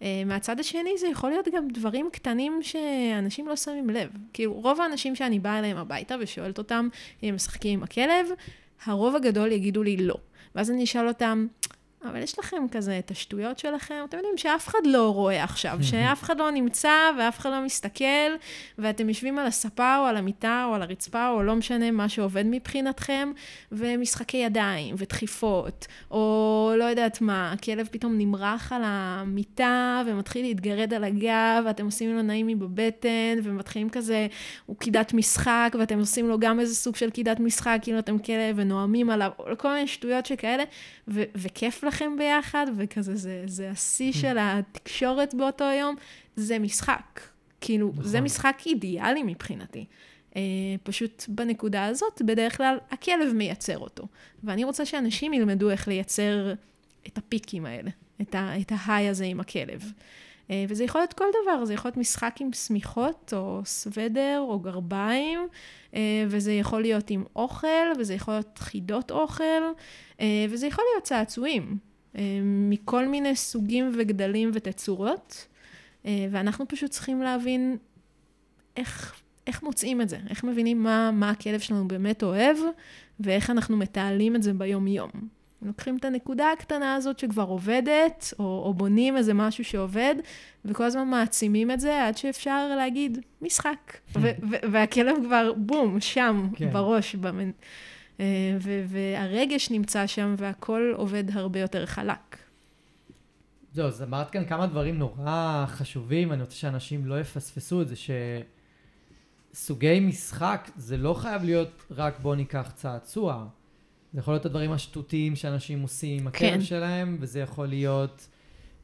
Uh, מהצד השני, זה יכול להיות גם דברים קטנים שאנשים לא שמים לב. כאילו, רוב האנשים שאני באה אליהם הביתה ושואלת אותם אם הם משחקים עם הכלב, הרוב הגדול יגידו לי לא. ואז אני אשאל אותם, אבל יש לכם כזה את השטויות שלכם, אתם יודעים שאף אחד לא רואה עכשיו, שאף אחד לא נמצא ואף אחד לא מסתכל, ואתם יושבים על הספה או על המיטה או על הרצפה, או לא משנה מה שעובד מבחינתכם, ומשחקי ידיים ודחיפות, או לא יודעת מה, הכלב פתאום נמרח על המיטה ומתחיל להתגרד על הגב, ואתם עושים לו נעים מבבטן, ומתחילים כזה, הוא קידת משחק, ואתם עושים לו גם איזה סוג של קידת משחק, כאילו אתם כלב ונואמים עליו, כל מיני שטויות שכאלה, ו- וכיף לכם ביחד, וכזה, זה, זה השיא של התקשורת באותו יום, זה משחק. כאילו, נכון. זה משחק אידיאלי מבחינתי. Uh, פשוט בנקודה הזאת, בדרך כלל הכלב מייצר אותו. ואני רוצה שאנשים ילמדו איך לייצר את הפיקים האלה, את, ה, את ההיי הזה עם הכלב. Uh, וזה יכול להיות כל דבר, זה יכול להיות משחק עם שמיכות, או סוודר, או גרביים, uh, וזה יכול להיות עם אוכל, וזה יכול להיות חידות אוכל, uh, וזה יכול להיות צעצועים. אה, מכל מיני סוגים וגדלים ותצורות, אה, ואנחנו פשוט צריכים להבין איך, איך מוצאים את זה, איך מבינים מה, מה הכלב שלנו באמת אוהב, ואיך אנחנו מתעלים את זה ביום-יום. לוקחים את הנקודה הקטנה הזאת שכבר עובדת, או, או בונים איזה משהו שעובד, וכל הזמן מעצימים את זה עד שאפשר להגיד, משחק. והכלב כבר, בום, שם, כן. בראש. במנ... אה, והרגש נמצא שם והכל עובד הרבה יותר חלק. זהו, אז אמרת כאן כמה דברים נורא חשובים, אני רוצה שאנשים לא יפספסו את זה, שסוגי משחק זה לא חייב להיות רק בוא ניקח צעצוע. זה יכול להיות הדברים השטותיים שאנשים עושים עם הכלב כן. שלהם, וזה יכול להיות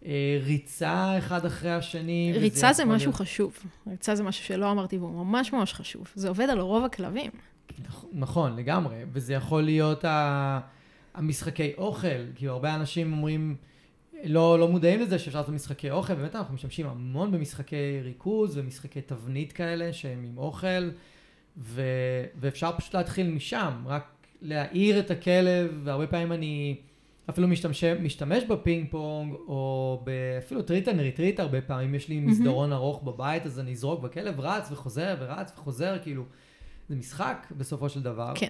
אה, ריצה אחד אחרי השני. ריצה זה משהו להיות... חשוב. ריצה זה משהו שלא אמרתי והוא ממש ממש חשוב. זה עובד על רוב הכלבים. נכון, לגמרי. וזה יכול להיות ה... המשחקי אוכל, כי הרבה אנשים אומרים, לא, לא מודעים לזה שאפשר לעשות משחקי אוכל, באמת אנחנו משתמשים המון במשחקי ריכוז ומשחקי תבנית כאלה שהם עם אוכל, ו... ואפשר פשוט להתחיל משם, רק להעיר את הכלב, והרבה פעמים אני אפילו משתמש, משתמש בפינג פונג, או אפילו treat and retreat הרבה פעמים, יש לי מסדרון ארוך בבית, אז אני אזרוק, והכלב רץ וחוזר ורץ וחוזר, כאילו. זה משחק בסופו של דבר. כן.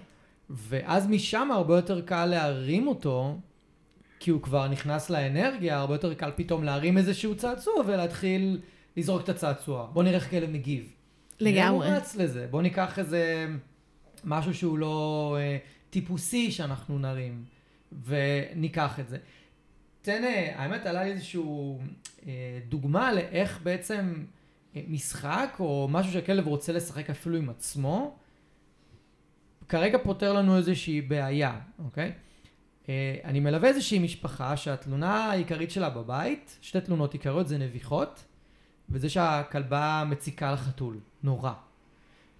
ואז משם הרבה יותר קל להרים אותו, כי הוא כבר נכנס לאנרגיה, הרבה יותר קל פתאום להרים איזשהו צעצוע ולהתחיל לזרוק את הצעצוע. בוא נראה איך כלב מגיב. לגמרי. הוא רץ לזה. בוא ניקח איזה משהו שהוא לא אה, טיפוסי שאנחנו נרים, וניקח את זה. תן, אה, האמת עלה לי איזשהו אה, דוגמה לאיך בעצם אה, משחק, או משהו שהכלב רוצה לשחק אפילו עם עצמו, כרגע פותר לנו איזושהי בעיה, אוקיי? אה, אני מלווה איזושהי משפחה שהתלונה העיקרית שלה בבית, שתי תלונות עיקריות זה נביחות, וזה שהכלבה מציקה לחתול, נורא.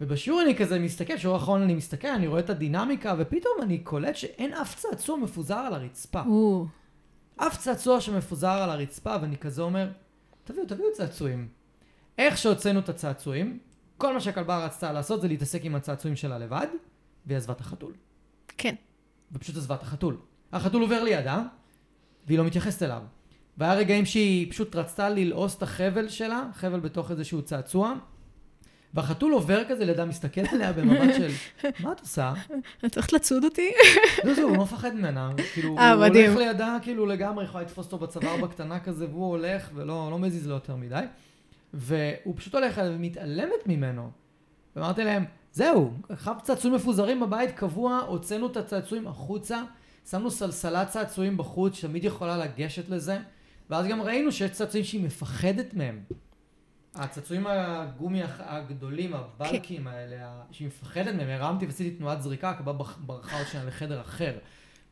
ובשיעור אני כזה מסתכל, שיעור האחרון אני מסתכל, אני רואה את הדינמיקה, ופתאום אני קולט שאין אף צעצוע מפוזר על הרצפה. או, אף צעצוע שמפוזר על הרצפה, ואני כזה אומר, תביאו, תביאו צעצועים. איך שהוצאנו את הצעצועים, כל מה שהכלבה רצתה לעשות זה להתעסק עם הצעצועים שלה לבד, והיא עזבה את החתול. כן. ופשוט עזבה את החתול. החתול עובר לידה, והיא לא מתייחסת אליו. והיה רגעים שהיא פשוט רצתה ללעוס את החבל שלה, חבל בתוך איזשהו צעצוע, והחתול עובר כזה לידה, מסתכל עליה במבט של, (laughs) מה את עושה? את הולכת לצוד אותי? לא, זהו, הוא לא מפחד ממנה. כאילו, אה, הוא. הולך לידה, כאילו לגמרי, יכולה לתפוס אותו בצוואר בקטנה כזה, והוא הולך ולא לא מזיז לו יותר מדי. והוא פשוט הולך ומתעלמת ממנו. ואמרתי להם, זהו, אחר צעצועים מפוזרים בבית קבוע, הוצאנו את הצעצועים החוצה, שמנו סלסלת צעצועים בחוץ, שתמיד יכולה לגשת לזה, ואז גם ראינו שיש צעצועים שהיא מפחדת מהם. הצעצועים הגומי הגדולים, הבלקים האלה, ה- שהיא מפחדת מהם, הרמתי ועשיתי תנועת זריקה, ברח- ברחה עוד שנייה לחדר אחר.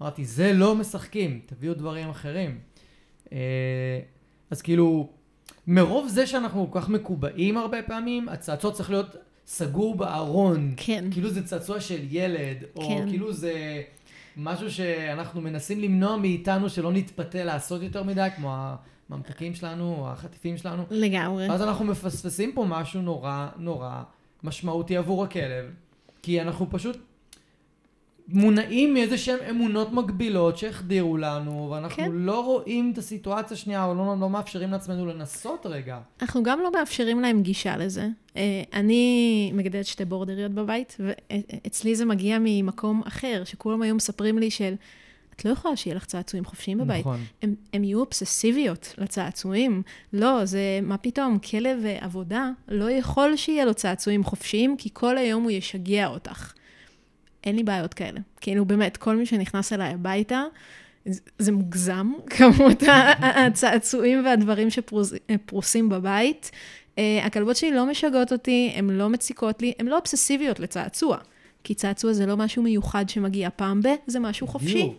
אמרתי, זה לא משחקים, תביאו דברים אחרים. אה, אז כאילו, מרוב זה שאנחנו כל כך מקובעים הרבה פעמים, הצעצוע צריך להיות סגור בארון. כן. כאילו זה צעצוע של ילד, או כן. כאילו זה משהו שאנחנו מנסים למנוע מאיתנו שלא נתפתה לעשות יותר מדי, כמו הממתקים שלנו, או החטיפים שלנו. לגמרי. אז אנחנו מפספסים פה משהו נורא נורא משמעותי עבור הכלב, כי אנחנו פשוט מונעים מאיזה שהן אמונות מגבילות שהחדירו לנו, ואנחנו כן. לא רואים את הסיטואציה שנייה, או לא, לא מאפשרים לעצמנו לנסות רגע. אנחנו גם לא מאפשרים להם גישה לזה. אה, אני מגדלת שתי בורדריות בבית, ואצלי זה מגיע ממקום אחר, שכולם היו מספרים לי של, את לא יכולה שיהיה לך צעצועים חופשיים בבית. נכון. הם, הם יהיו אובססיביות לצעצועים. לא, זה, מה פתאום, כלב אה, עבודה לא יכול שיהיה לו צעצועים חופשיים, כי כל היום הוא ישגע אותך. אין לי בעיות כאלה. כאילו, באמת, כל מי שנכנס אליי הביתה, זה- זה מוגזם, (laughs) כמות הצעצועים והדברים שפרוסים בבית. אה, הכלבות שלי לא משגעות אותי, הן לא מציקות לי, הן לא אובססיביות לצעצוע. כי צעצוע זה לא משהו מיוחד שמגיע פעם ב, זה משהו חופשי.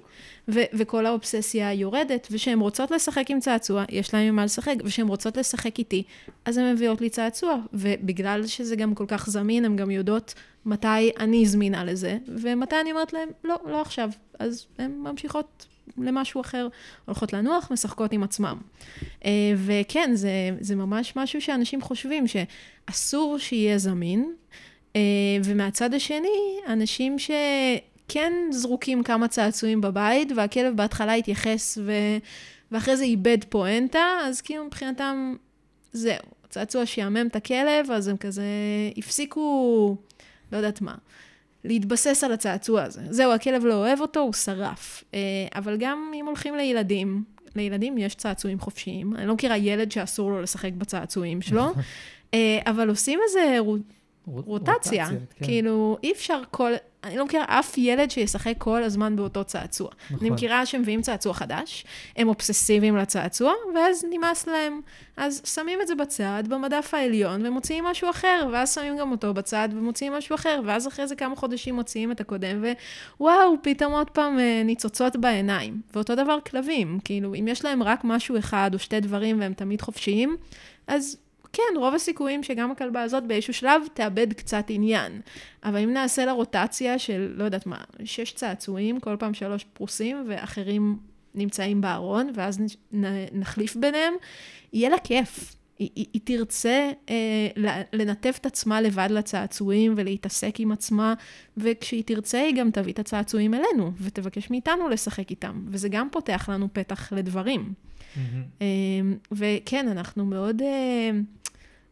ו- וכל האובססיה יורדת, וכשהן רוצות לשחק עם צעצוע, יש להן עם מה לשחק, וכשהן רוצות לשחק איתי, אז הן מביאות לי צעצוע. ובגלל שזה גם כל כך זמין, הן גם יודעות מתי אני זמינה לזה, ומתי אני אומרת להן, לא, לא עכשיו. אז הן ממשיכות למשהו אחר, הולכות לנוח, משחקות עם עצמם. אה, וכן, זה, זה ממש משהו שאנשים חושבים שאסור שיהיה זמין, אה, ומהצד השני, אנשים שכן זרוקים כמה צעצועים בבית, והכלב בהתחלה התייחס ו... ואחרי זה איבד פואנטה, אז כאילו מבחינתם, זהו, צעצוע שיאמם את הכלב, אז הם כזה הפסיקו, לא יודעת מה, להתבסס על הצעצוע הזה. זהו, הכלב לא אוהב אותו, הוא שרף. אה, אבל גם אם הולכים לילדים, לילדים יש צעצועים חופשיים. אני לא מכירה ילד שאסור לו לשחק בצעצועים שלו, (laughs) אה, אבל עושים איזה רוטציה. כן. כאילו, אי אפשר כל... אני לא מכירה אף ילד שישחק כל הזמן באותו צעצוע. נכון. אני מכירה שמביאים צעצוע חדש, הם אובססיביים לצעצוע, ואז נמאס להם. אז שמים את זה בצד, במדף העליון, ומוציאים משהו אחר, ואז שמים גם אותו בצד, ומוציאים משהו אחר, ואז אחרי זה כמה חודשים מוציאים את הקודם, ווואו, פתאום עוד פעם אה, ניצוצות בעיניים. ואותו דבר כלבים, כאילו, אם יש להם רק משהו אחד או שתי דברים והם תמיד חופשיים, אז כן, רוב הסיכויים שגם הכלבה הזאת באיזשהו שלב תאבד קצת עניין. אבל אם נעשה לה רוטציה של, לא יודעת מה, שש צעצועים, כל פעם שלוש פרוסים, ואחרים נמצאים בארון, ואז נחליף ביניהם, יהיה לה כיף. היא, היא, היא תרצה אה, לנתב את עצמה לבד לצעצועים ולהתעסק עם עצמה, וכשהיא תרצה היא גם תביא את הצעצועים אלינו, ותבקש מאיתנו לשחק איתם, וזה גם פותח לנו פתח לדברים. מהמם. אמ, וכן, אנחנו מאוד, אה,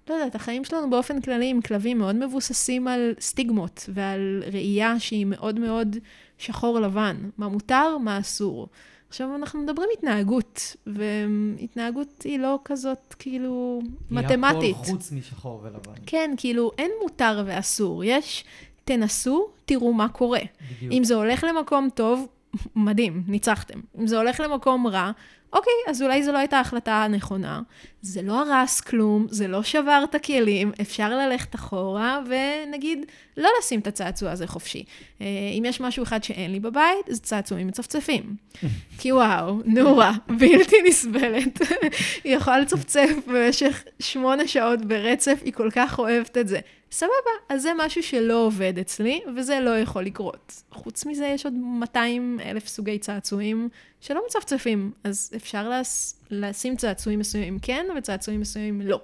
לא יודעת, החיים שלנו באופן כללי עם כלבים מאוד מבוססים על סטיגמות ועל ראייה שהיא מאוד מאוד שחור לבן, מה מותר, מה אסור. עכשיו, אנחנו מדברים התנהגות, והתנהגות היא לא כזאת, כאילו, מתמטית. היא הכל חוץ משחור ולבן. כן, כאילו, אין מותר ואסור. יש, תנסו, תראו מה קורה. בדיוק. אם זה הולך למקום טוב, (laughs) מדהים, ניצחתם. אם זה הולך למקום רע, אוקיי, אז אולי זו לא הייתה ההחלטה הנכונה. זה לא הרס כלום, זה לא שבר את הכלים, אפשר ללכת אחורה ונגיד, לא לשים את הצעצוע הזה חופשי. אה, אם יש משהו אחד שאין לי בבית, זה צעצועים מצפצפים. (laughs) כי וואו, נורה, בלתי נסבלת. (laughs) היא יכולה לצפצף במשך שמונה שעות ברצף, היא כל כך אוהבת את זה. סבבה, אז זה משהו שלא עובד אצלי, וזה לא יכול לקרות. חוץ מזה, יש עוד 200 אלף סוגי צעצועים שלא מצפצפים, אז אפשר לס... לשים צעצועים מסוימים כן, וצעצועים מסוימים לא.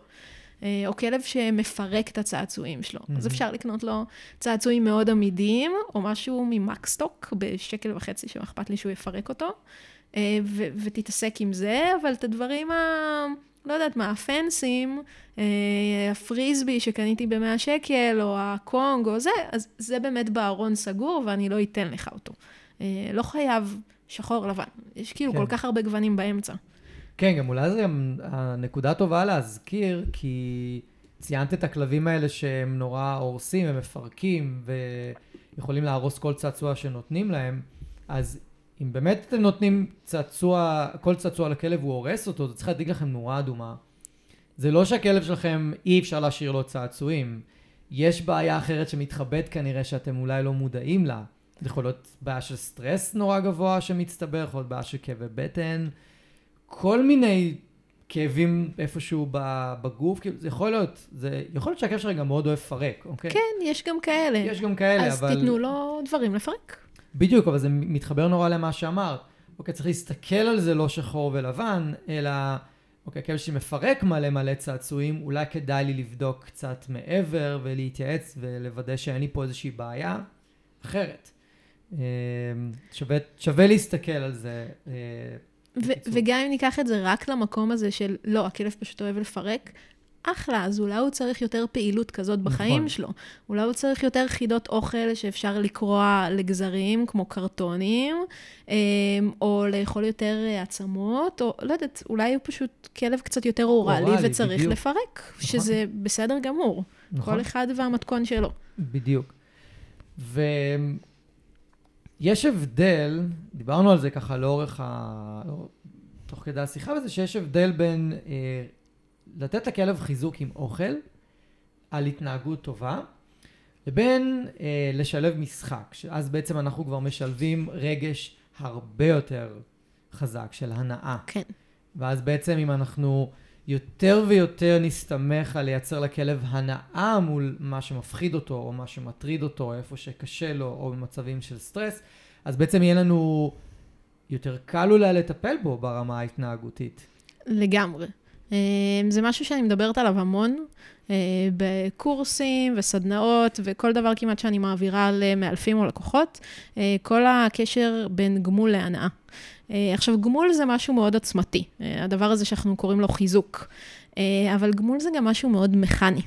אה, או כלב שמפרק את הצעצועים שלו. Mm-hmm. אז אפשר לקנות לו צעצועים מאוד עמידים, או משהו ממקסטוק בשקל וחצי, שאכפת לי שהוא יפרק אותו, אה, ו- ותתעסק עם זה, אבל את הדברים ה... לא יודעת מה, הפנסים, אה, הפריסבי שקניתי ב-100 שקל, או הקונג, או זה, אז זה באמת בארון סגור, ואני לא אתן לך אותו. לא חייב שחור לבן. יש כאילו כן. כל כך הרבה גוונים באמצע. כן, גם אולי זו גם הנקודה טובה להזכיר, כי ציינת את הכלבים האלה שהם נורא הורסים ומפרקים, ויכולים להרוס כל צעצוע שנותנים להם, אז אם באמת אתם נותנים צעצוע, כל צעצוע לכלב הוא הורס אותו, זה צריך להדליק לכם נורה אדומה. זה לא שהכלב שלכם אי אפשר להשאיר לו צעצועים. יש בעיה אחרת שמתחבאת כנראה שאתם אולי לא מודעים לה. זה יכול להיות בעיה של סטרס נורא גבוה שמצטבר, יכול להיות בעיה של כאבי בטן, כל מיני כאבים איפשהו בגוף, כאילו, זה יכול להיות, זה יכול להיות שהכאב שלך גם מאוד אוהב לפרק, אוקיי? כן, יש גם כאלה. יש גם כאלה, אז אבל... אז תיתנו לו דברים לפרק. בדיוק, אבל זה מתחבר נורא למה שאמרת. אוקיי, צריך להסתכל על זה לא שחור ולבן, אלא, אוקיי, כאב שמפרק מלא מלא צעצועים, אולי כדאי לי לבדוק קצת מעבר ולהתייעץ ולוודא שאין לי פה איזושהי בעיה אחרת. אמ, שווה, שווה להסתכל על זה. אה, ו- וגם אם ניקח את זה רק למקום הזה של, לא, הכלב פשוט אוהב לפרק, אחלה, אז אולי הוא צריך יותר פעילות כזאת בחיים נכון. שלו. אולי הוא צריך יותר חידות אוכל שאפשר לקרוע לגזרים, כמו קרטונים, אמ, או לאכול יותר עצמות, או לא יודעת, אולי הוא פשוט כלב קצת יותר אוראלי וצריך בדיוק. לפרק, נכון. שזה בסדר גמור. נכון. כל אחד והמתכון שלו. בדיוק. ו... יש הבדל, דיברנו על זה ככה לאורך ה... תוך כדי השיחה, וזה שיש הבדל בין אה, לתת לכלב חיזוק עם אוכל, על התנהגות טובה, לבין אה, לשלב משחק, שאז בעצם אנחנו כבר משלבים רגש הרבה יותר חזק של הנאה. כן. ואז בעצם אם אנחנו יותר ויותר נסתמך על לייצר לכלב הנאה מול מה שמפחיד אותו, או מה שמטריד אותו, איפה שקשה לו, או במצבים של סטרס, אז בעצם יהיה לנו יותר קל אולי לטפל בו ברמה ההתנהגותית. לגמרי. אה, זה משהו שאני מדברת עליו המון, אה, בקורסים וסדנאות וכל דבר כמעט שאני מעבירה למאלפים או לקוחות, אה, כל הקשר בין גמול להנאה. אה, עכשיו, גמול זה משהו מאוד עוצמתי, אה, הדבר הזה שאנחנו קוראים לו חיזוק. אבל גמול זה גם משהו מאוד מכני.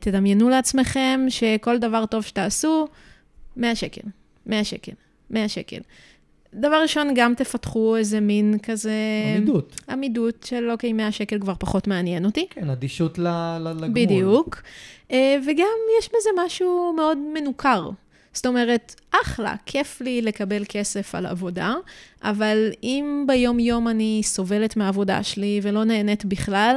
תדמיינו לעצמכם שכל דבר טוב שתעשו, 100 שקל, 100 שקל, 100 שקל. דבר ראשון, גם תפתחו איזה מין כזה... עמידות. עמידות של אוקיי, 100 שקל כבר פחות מעניין אותי. כן, אדישות לגמול. בדיוק. וגם יש בזה משהו מאוד מנוכר. זאת אומרת, אחלה, כיף לי לקבל כסף על עבודה, אבל אם ביום-יום אני סובלת מהעבודה שלי ולא נהנית בכלל,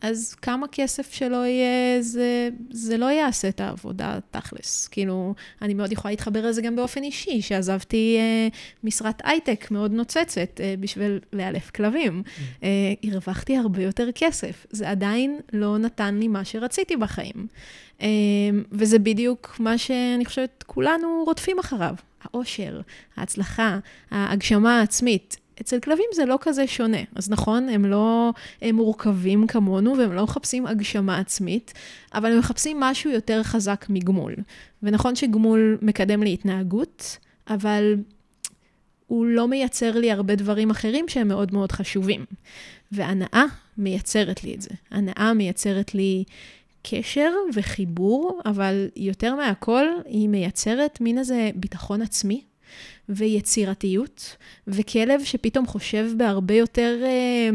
אז כמה כסף שלא יהיה, זה, זה לא יעשה את העבודה תכלס. כאילו, אני מאוד יכולה להתחבר לזה גם באופן אישי, שעזבתי אה, משרת הייטק מאוד נוצצת אה, בשביל לאלף כלבים. Mm. אה, הרווחתי הרבה יותר כסף. זה עדיין לא נתן לי מה שרציתי בחיים. אה, וזה בדיוק מה שאני חושבת כולנו רודפים אחריו. האושר, ההצלחה, ההגשמה העצמית. אצל כלבים זה לא כזה שונה. אז נכון, הם לא הם מורכבים כמונו והם לא מחפשים הגשמה עצמית, אבל הם מחפשים משהו יותר חזק מגמול. ונכון שגמול מקדם לי התנהגות, אבל הוא לא מייצר לי הרבה דברים אחרים שהם מאוד מאוד חשובים. והנאה מייצרת לי את זה. הנאה מייצרת לי קשר וחיבור, אבל יותר מהכל, היא מייצרת מין איזה ביטחון עצמי ויצירתיות, וכלב שפתאום חושב בהרבה יותר אה,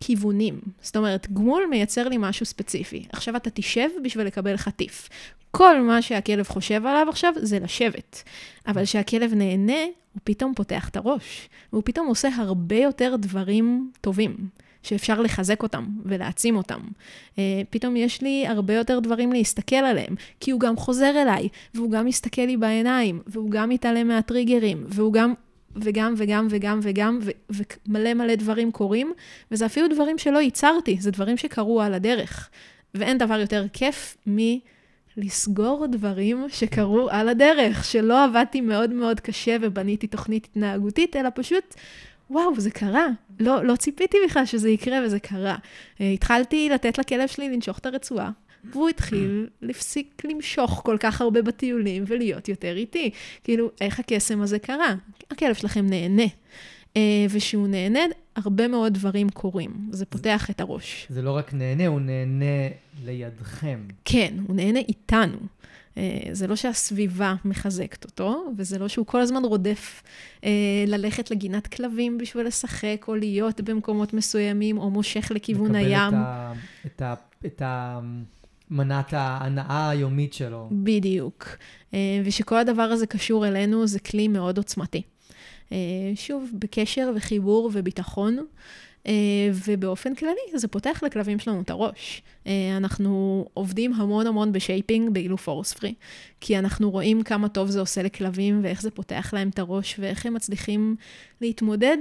כיוונים. זאת אומרת, גמול מייצר לי משהו ספציפי. עכשיו אתה תשב בשביל לקבל חטיף. כל מה שהכלב חושב עליו עכשיו זה לשבת. אבל כשהכלב נהנה, הוא פתאום פותח את הראש, והוא פתאום עושה הרבה יותר דברים טובים. שאפשר לחזק אותם ולהעצים אותם. Uh, פתאום יש לי הרבה יותר דברים להסתכל עליהם, כי הוא גם חוזר אליי, והוא גם מסתכל לי בעיניים, והוא גם מתעלם מהטריגרים, והוא גם, וגם וגם וגם וגם, ומלא מלא דברים קורים, וזה אפילו דברים שלא ייצרתי, זה דברים שקרו על הדרך. ואין דבר יותר כיף מ... לסגור דברים שקרו על הדרך, שלא עבדתי מאוד מאוד קשה ובניתי תוכנית התנהגותית, אלא פשוט וואו, זה קרה. לא, לא ציפיתי בכלל שזה יקרה, וזה קרה. Uh, התחלתי לתת לכלב שלי לנשוך את הרצועה, והוא התחיל להפסיק למשוך כל כך הרבה בטיולים ולהיות יותר איטי. כאילו, איך הקסם הזה קרה? הכלב שלכם נהנה. Uh, וכשהוא נהנה, הרבה מאוד דברים קורים. זה פותח את הראש. זה לא רק נהנה, הוא נהנה לידכם. כן, הוא נהנה איתנו. אה, זה לא שהסביבה מחזקת אותו, וזה לא שהוא כל הזמן רודף אה, ללכת לגינת כלבים בשביל לשחק, או להיות במקומות מסוימים, או מושך לכיוון הים. לקבל את ה... את ה... מנת ההנאה היומית שלו. בדיוק. אה, ושכל הדבר הזה קשור אלינו, זה כלי מאוד עוצמתי. שוב, בקשר וחיבור וביטחון. אה, ובאופן כללי, זה פותח לכלבים שלנו את הראש. אה, אנחנו עובדים המון המון ב shaping באילוף force free, כי אנחנו רואים כמה טוב זה עושה לכלבים, ואיך זה פותח להם את הראש, ואיך הם מצליחים להתמודד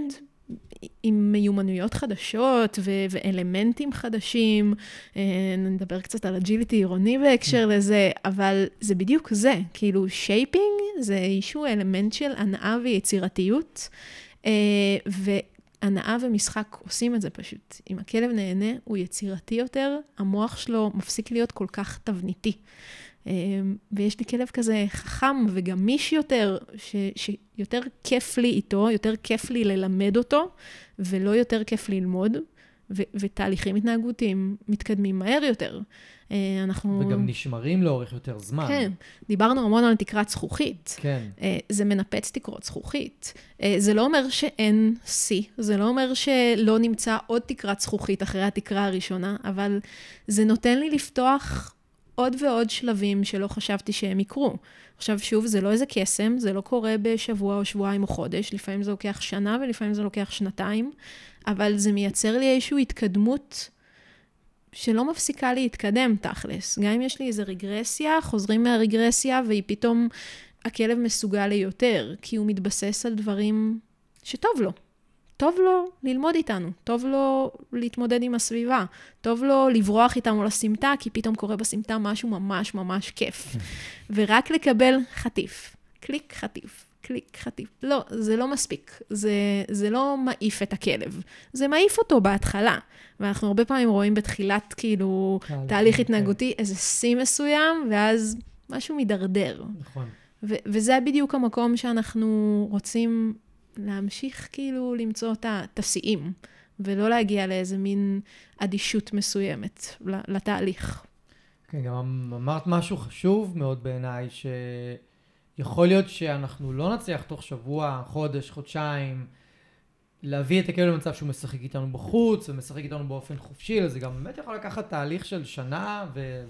עם מיומנויות חדשות ו- ואלמנטים חדשים. אה, נדבר קצת על agility עירוני בהקשר mm. לזה, אבל זה בדיוק זה, כאילו shaping זה איזשהו אלמנט של הנאה ויצירתיות. ו- הנאה ומשחק עושים את זה פשוט. אם הכלב נהנה, הוא יצירתי יותר, המוח שלו מפסיק להיות כל כך תבניתי. אמ, ויש לי כלב כזה חכם וגמיש יותר, ש, שיותר כיף לי איתו, יותר כיף לי ללמד אותו, ולא יותר כיף ללמוד, ו, ותהליכים התנהגותיים מתקדמים מהר יותר. אה, אנחנו... וגם נשמרים לאורך יותר זמן. כן, דיברנו המון על תקרת זכוכית. כן. אה, זה מנפץ תקרות זכוכית. אה, זה לא אומר שאין שיא, זה לא אומר שלא נמצא עוד תקרת זכוכית אחרי התקרה הראשונה, אבל זה נותן לי לפתוח עוד ועוד שלבים שלא חשבתי שהם יקרו. עכשיו, שוב, זה לא איזה קסם, זה לא קורה בשבוע או שבועיים או חודש, לפעמים זה לוקח שנה ולפעמים זה לוקח שנתיים, אבל זה מייצר לי איזושהי התקדמות שלא מפסיקה להתקדם תכלס. גם אם יש לי איזו רגרסיה, חוזרים מהרגרסיה והיא פתאום, הכלב מסוגל ליותר, כי הוא מתבסס על דברים שטוב לו. טוב לו ללמוד איתנו, טוב לו להתמודד עם הסביבה, טוב לו לברוח איתנו לסמטה, כי פתאום קורה בסמטה משהו ממש ממש כיף. (laughs) ורק לקבל חטיף, קליק חטיף, קליק חטיף. לא, זה לא מספיק. זה, זה לא מעיף את הכלב, זה מעיף אותו בהתחלה. ואנחנו הרבה פעמים רואים בתחילת, כאילו, תהליך כן. התנהגותי, איזה שיא מסוים, ואז משהו מידרדר. נכון. ו- וזה בדיוק המקום שאנחנו רוצים להמשיך, כאילו, למצוא את השיאים, ולא להגיע לאיזה מין אדישות מסוימת לתהליך. כן, גם אמרת משהו חשוב מאוד בעיניי, שיכול להיות שאנחנו לא נצליח תוך שבוע, חודש, חודשיים, להביא את הכלב למצב שהוא משחק איתנו בחוץ ומשחק איתנו באופן חופשי, זה גם באמת יכול לקחת תהליך של שנה ו...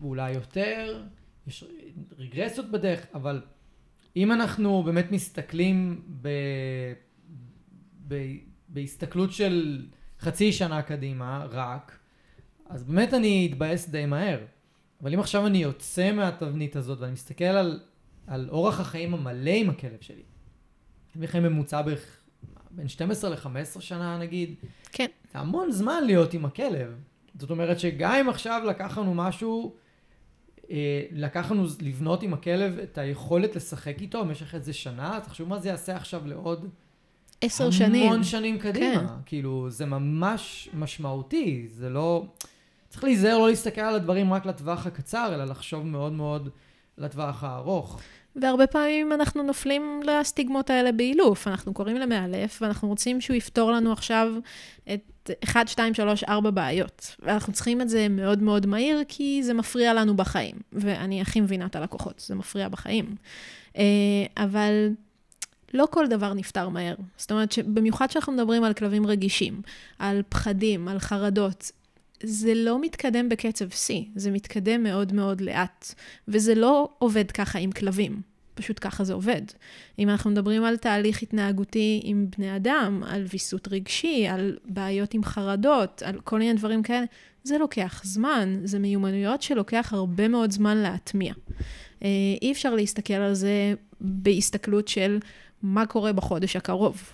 ואולי יותר, יש רגרסיות בדרך, אבל אם אנחנו באמת מסתכלים ב... ב... בהסתכלות של חצי שנה קדימה, רק, אז באמת אני אתבאס די מהר. אבל אם עכשיו אני יוצא מהתבנית הזאת ואני מסתכל על, על אורח החיים המלא עם הכלב שלי, אני חיים ממוצע בערך בין 12 ל-15 שנה נגיד. כן. זה המון זמן להיות עם הכלב. זאת אומרת שגם אם עכשיו לקח לנו משהו, אה, לקח לנו לבנות עם הכלב את היכולת לשחק איתו במשך איזה שנה, תחשבו מה זה יעשה עכשיו לעוד... עשר שנים. המון שנים קדימה. כן. כאילו, זה ממש משמעותי, זה לא... צריך להיזהר לא להסתכל על הדברים רק לטווח הקצר, אלא לחשוב מאוד מאוד לטווח הארוך. והרבה פעמים אנחנו נופלים לסטיגמות האלה באילוף. אנחנו קוראים למאלף, ואנחנו רוצים שהוא יפתור לנו עכשיו את 1, 2, 3, 4 בעיות. ואנחנו צריכים את זה מאוד מאוד מהיר, כי זה מפריע לנו בחיים. ואני הכי מבינה את הלקוחות, זה מפריע בחיים. אה, אבל לא כל דבר נפתר מהר. זאת אומרת, שבמיוחד כשאנחנו מדברים על כלבים רגישים, על פחדים, על חרדות, זה לא מתקדם בקצב שיא, זה מתקדם מאוד מאוד לאט. וזה לא עובד ככה עם כלבים. פשוט ככה זה עובד. אם אנחנו מדברים על תהליך התנהגותי עם בני אדם, על ויסות רגשי, על בעיות עם חרדות, על כל מיני דברים כאלה, זה לוקח זמן, זה מיומנויות שלוקח הרבה מאוד זמן להטמיע. אה, אי אפשר להסתכל על זה בהסתכלות של מה קורה בחודש הקרוב.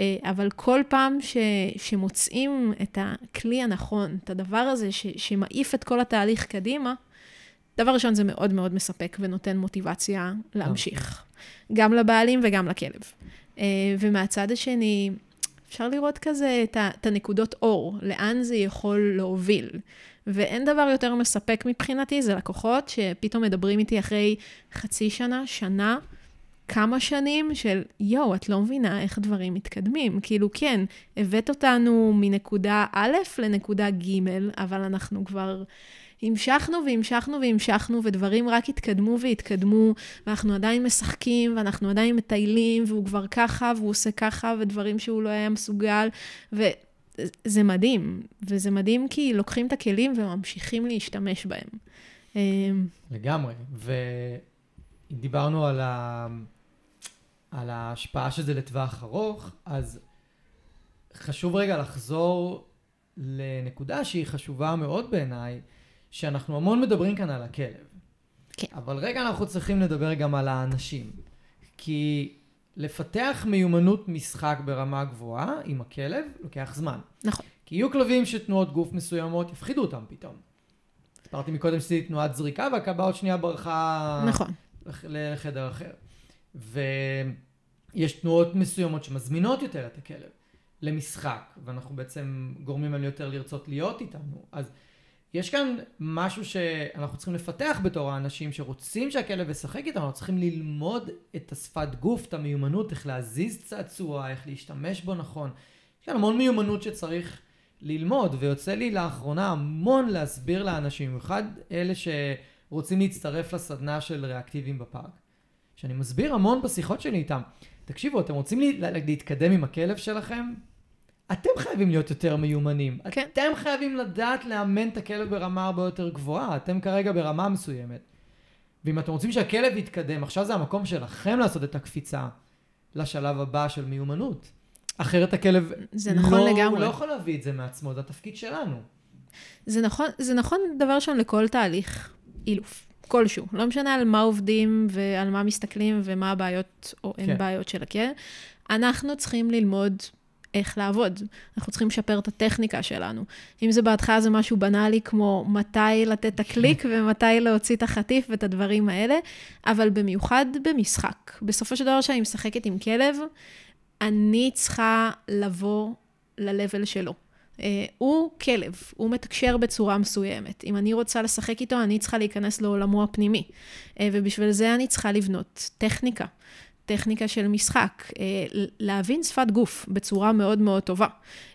אה, אבל כל פעם ש, שמוצאים את הכלי הנכון, את הדבר הזה ש, שמעיף את כל התהליך קדימה, דבר ראשון, זה מאוד מאוד מספק ונותן מוטיבציה להמשיך. גם לבעלים וגם לכלב. אה, ומהצד השני, אפשר לראות כזה את הנקודות אור, לאן זה יכול להוביל. ואין דבר יותר מספק מבחינתי, זה לקוחות שפתאום מדברים איתי אחרי חצי שנה, שנה, כמה שנים של, יואו, את לא מבינה איך דברים מתקדמים. כאילו, כן, הבאת אותנו מנקודה א' לנקודה ג', אבל אנחנו כבר המשכנו והמשכנו והמשכנו, ודברים רק התקדמו והתקדמו, ואנחנו עדיין משחקים, ואנחנו עדיין מטיילים, והוא כבר ככה, והוא עושה ככה, ודברים שהוא לא היה מסוגל, וזה מדהים. וזה מדהים כי לוקחים את הכלים וממשיכים להשתמש בהם. אמ, לגמרי. ודיברנו על. על ההשפעה של זה לטווח ארוך, אז חשוב רגע לחזור לנקודה שהיא חשובה מאוד בעיניי, שאנחנו המון מדברים כאן על הכלב. כן. אבל רגע אנחנו צריכים לדבר גם על האנשים. כי לפתח מיומנות משחק ברמה גבוהה עם הכלב לוקח זמן. נכון. כי יהיו כלבים שתנועות גוף מסוימות יפחידו אותם פתאום. הסברתי מקודם שעשיתי תנועת זריקה והכלבה עוד שנייה ברחה... נכון. לחדר אחר. ויש תנועות מסוימות שמזמינות יותר את הכלב למשחק, ואנחנו בעצם גורמים להם יותר לרצות להיות איתנו. אז יש כאן משהו שאנחנו צריכים לפתח בתור האנשים שרוצים שהכלב ישחק איתנו, אנחנו צריכים ללמוד את השפת גוף, את המיומנות, איך להזיז צעצוע, איך להשתמש בו נכון. יש כאן המון מיומנות שצריך ללמוד, ויוצא לי לאחרונה המון להסביר לאנשים, במיוחד אלה שרוצים להצטרף לסדנה של ריאקטיביים בפארק. שאני מסביר המון בשיחות שלי איתם. תקשיבו, אתם רוצים להתקדם עם הכלב שלכם? אתם חייבים להיות יותר מיומנים. כן. אתם חייבים לדעת לאמן את הכלב ברמה הרבה יותר גבוהה. אתם כרגע ברמה מסוימת. ואם אתם רוצים שהכלב יתקדם, עכשיו זה המקום שלכם לעשות את הקפיצה לשלב הבא של מיומנות. אחרת הכלב זה נכון לא, לגמרי. לא יכול להביא את זה מעצמו, זה התפקיד שלנו. זה נכון, זה נכון דבר ראשון לכל תהליך אילוף, כלשהו. לא משנה על מה עובדים ועל מה מסתכלים ומה הבעיות או אין כן. בעיות של הכלב. אנחנו צריכים ללמוד איך לעבוד. אנחנו צריכים לשפר את הטכניקה שלנו. אם זה בהתחלה זה משהו בנאלי כמו מתי לתת את הקליק ומתי להוציא את החטיף ואת הדברים האלה, אבל במיוחד במשחק. בסופו של דבר כשאני משחקת עם כלב, אני צריכה לבוא ל-level שלו. Uh, הוא כלב, הוא מתקשר בצורה מסוימת. אם אני רוצה לשחק איתו, אני צריכה להיכנס לעולמו הפנימי. Uh, ובשביל זה אני צריכה לבנות טכניקה. טכניקה של משחק, אה, להבין שפת גוף בצורה מאוד מאוד טובה.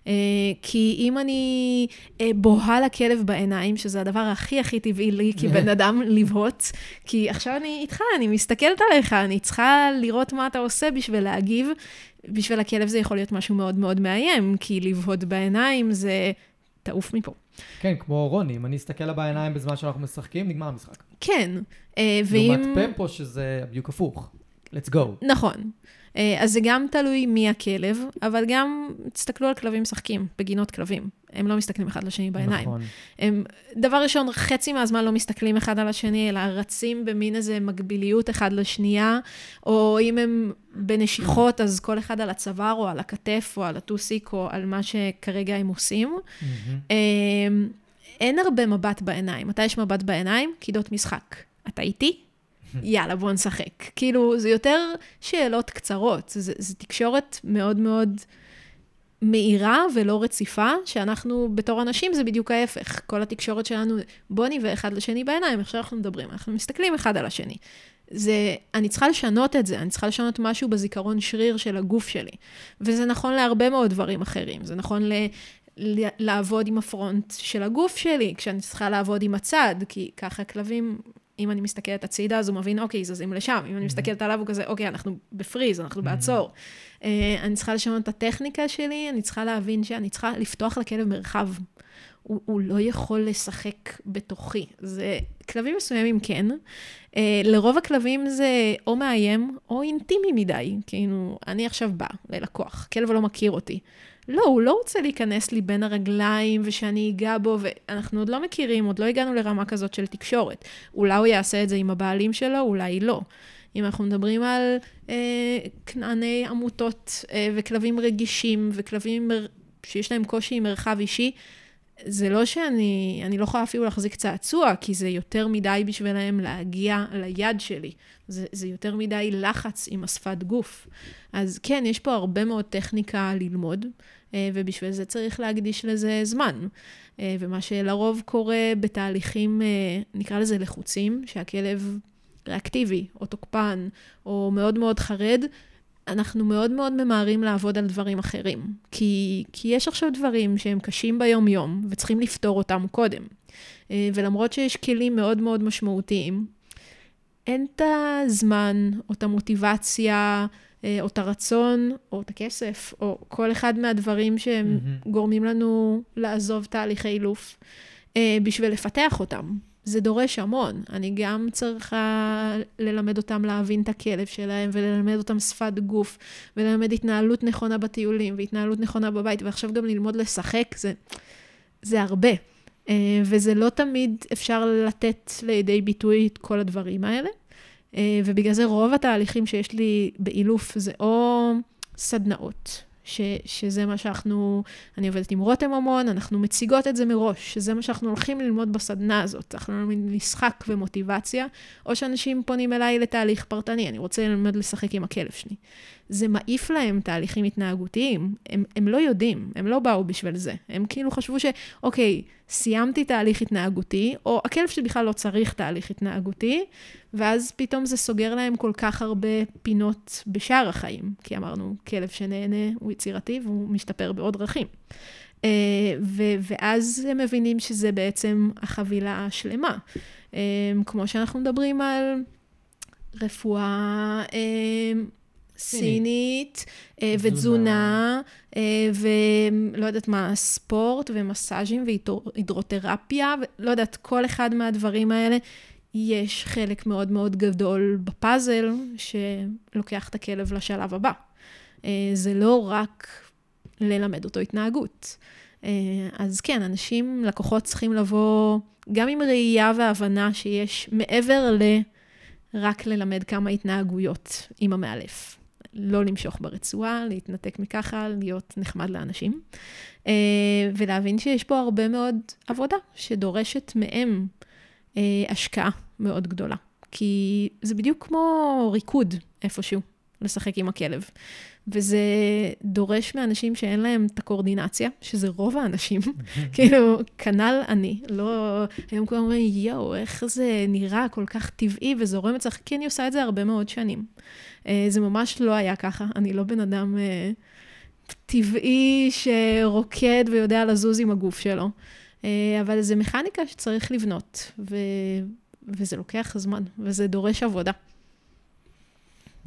אה, כי אם אני אה, בוהה לכלב בעיניים, שזה הדבר הכי הכי טבעי לי כבן (laughs) אדם לבהות, כי עכשיו אני איתך, אני מסתכלת עליך, אני צריכה לראות מה אתה עושה בשביל להגיב. בשביל הכלב זה יכול להיות משהו מאוד מאוד מאיים, כי לבהות בעיניים זה תעוף מפה. כן, כמו רוני, אם אני אסתכל לה בעיניים בזמן שאנחנו משחקים, נגמר המשחק. כן, ואם... לעומת פמפו, שזה בדיוק הפוך. Let's go. נכון. אה, אז זה גם תלוי מי הכלב, אבל גם תסתכלו על כלבים משחקים, בגינות כלבים. הם לא מסתכלים אחד לשני בעיניים. נכון. הם, דבר ראשון, חצי מהזמן לא מסתכלים אחד על השני, אלא רצים במין איזה מקביליות אחד לשנייה, או אם הם בנשיכות, אז כל אחד על הצוואר, או על הכתף, או על הטוסיק, או על מה שכרגע הם עושים. Mm-hmm. אין הרבה מבט בעיניים. מתי יש מבט בעיניים? קידות משחק. אתה איתי? יאללה, בוא נשחק. כאילו, זה יותר שאלות קצרות. זה, זה תקשורת מאוד מאוד מהירה ולא רציפה, שאנחנו בתור אנשים זה בדיוק ההפך. כל התקשורת שלנו, בוא נביא אחד לשני בעיניים, עכשיו אנחנו מדברים, אנחנו מסתכלים אחד על השני. זה, אני צריכה לשנות את זה, אני צריכה לשנות משהו בזיכרון שריר של הגוף שלי. וזה נכון להרבה מאוד דברים אחרים. זה נכון ל... לעבוד עם הפרונט של הגוף שלי, כשאני צריכה לעבוד עם הצד, כי ככה כלבים אם אני מסתכלת הצידה, אז הוא מבין, אוקיי, זזים לשם. אם אני מסתכלת עליו, הוא כזה, אוקיי, אנחנו בפריז, אנחנו בעצור. אה, אני צריכה לשנות את הטכניקה שלי, אני צריכה להבין שאני צריכה לפתוח לכלב מרחב. הוא, הוא לא יכול לשחק בתוכי. זה, כלבים מסוימים כן. Uh, לרוב הכלבים זה או מאיים או אינטימי מדי. כאילו, אני עכשיו באה ללקוח, כלב לא מכיר אותי. לא, הוא לא רוצה להיכנס לי בין הרגליים ושאני אגע בו, ואנחנו עוד לא מכירים, עוד לא הגענו לרמה כזאת של תקשורת. אולי הוא יעשה את זה עם הבעלים שלו, אולי לא. אם אנחנו מדברים על אה, כנעני עמותות אה, וכלבים רגישים וכלבים שיש להם קושי עם מרחב אישי, זה לא שאני, אני לא יכולה אפילו להחזיק צעצוע, כי זה יותר מדי בשבילם להגיע ליד שלי. זה, זה יותר מדי לחץ עם השפת גוף. אז כן, יש פה הרבה מאוד טכניקה ללמוד, אה, ובשביל זה צריך להקדיש לזה זמן. אה, ומה שלרוב קורה בתהליכים, אה, נקרא לזה לחוצים, שהכלב ריאקטיבי, או תוקפן, או מאוד מאוד חרד, אנחנו מאוד מאוד ממהרים לעבוד על דברים אחרים. כי, כי יש עכשיו דברים שהם קשים ביום-יום, וצריכים לפתור אותם קודם. ולמרות שיש כלים מאוד מאוד משמעותיים, אין את הזמן או את המוטיבציה אה, או את הרצון, או את הכסף, או כל אחד מהדברים שהם mm-hmm. גורמים לנו לעזוב תהליכי אילוף, אה, בשביל לפתח אותם. זה דורש המון. אני גם צריכה ללמד אותם להבין את הכלב שלהם, וללמד אותם שפת גוף, וללמד התנהלות נכונה בטיולים, והתנהלות נכונה בבית, ועכשיו גם ללמוד לשחק, זה, זה הרבה. אה, וזה לא תמיד אפשר לתת לידי ביטוי את כל הדברים האלה. אה, ובגלל זה רוב התהליכים שיש לי באילוף זה או סדנאות, ש, שזה מה שאנחנו, אני עובדת עם רותם המון, אנחנו מציגות את זה מראש, שזה מה שאנחנו הולכים ללמוד בסדנה הזאת. אנחנו לומדים משחק ומוטיבציה, או שאנשים פונים אליי לתהליך פרטני, אני רוצה ללמוד לשחק עם הכלב שלי. זה מעיף להם תהליכים התנהגותיים, הם, הם לא יודעים, הם לא באו בשביל זה. הם כאילו חשבו שאוקיי, סיימתי תהליך התנהגותי, או הכלב שלי בכלל לא צריך תהליך התנהגותי, ואז פתאום זה סוגר להם כל כך הרבה פינות בשאר החיים, כי אמרנו, כלב שנהנה הוא יצירתי והוא משתפר בעוד דרכים. Uh, ו- ואז הם מבינים שזה בעצם החבילה השלמה. Uh, כמו שאנחנו מדברים על רפואה uh, סינית, uh, ותזונה, uh, ולא יודעת מה, ספורט ומסאז'ים והידרותרפיה, ולא יודעת, כל אחד מהדברים האלה יש חלק מאוד מאוד גדול בפאזל שלוקח את הכלב לשלב הבא. אה, זה לא רק ללמד אותו התנהגות. אה, אז כן, אנשים, לקוחות צריכים לבוא גם עם ראייה והבנה שיש מעבר ל... רק ללמד כמה התנהגויות עם המאלף. לא למשוך ברצועה, להתנתק מככה, להיות נחמד לאנשים. אה, ולהבין שיש פה הרבה מאוד עבודה שדורשת מהם אה, השקעה מאוד גדולה. כי זה בדיוק כמו ריקוד איפשהו, לשחק עם הכלב. וזה דורש מאנשים שאין להם את הקואורדינציה, שזה רוב האנשים, (laughs) כאילו, כנ"ל אני. לא, היום כולם אומרים, יואו, איך זה נראה כל כך טבעי וזורם אצלך, כי אני עושה את זה הרבה מאוד שנים. אה, זה ממש לא היה ככה, אני לא בן אדם אה, טבעי שרוקד ויודע לזוז עם הגוף שלו. אה, אבל זה מכניקה שצריך לבנות, ו... וזה לוקח זמן, וזה דורש עבודה.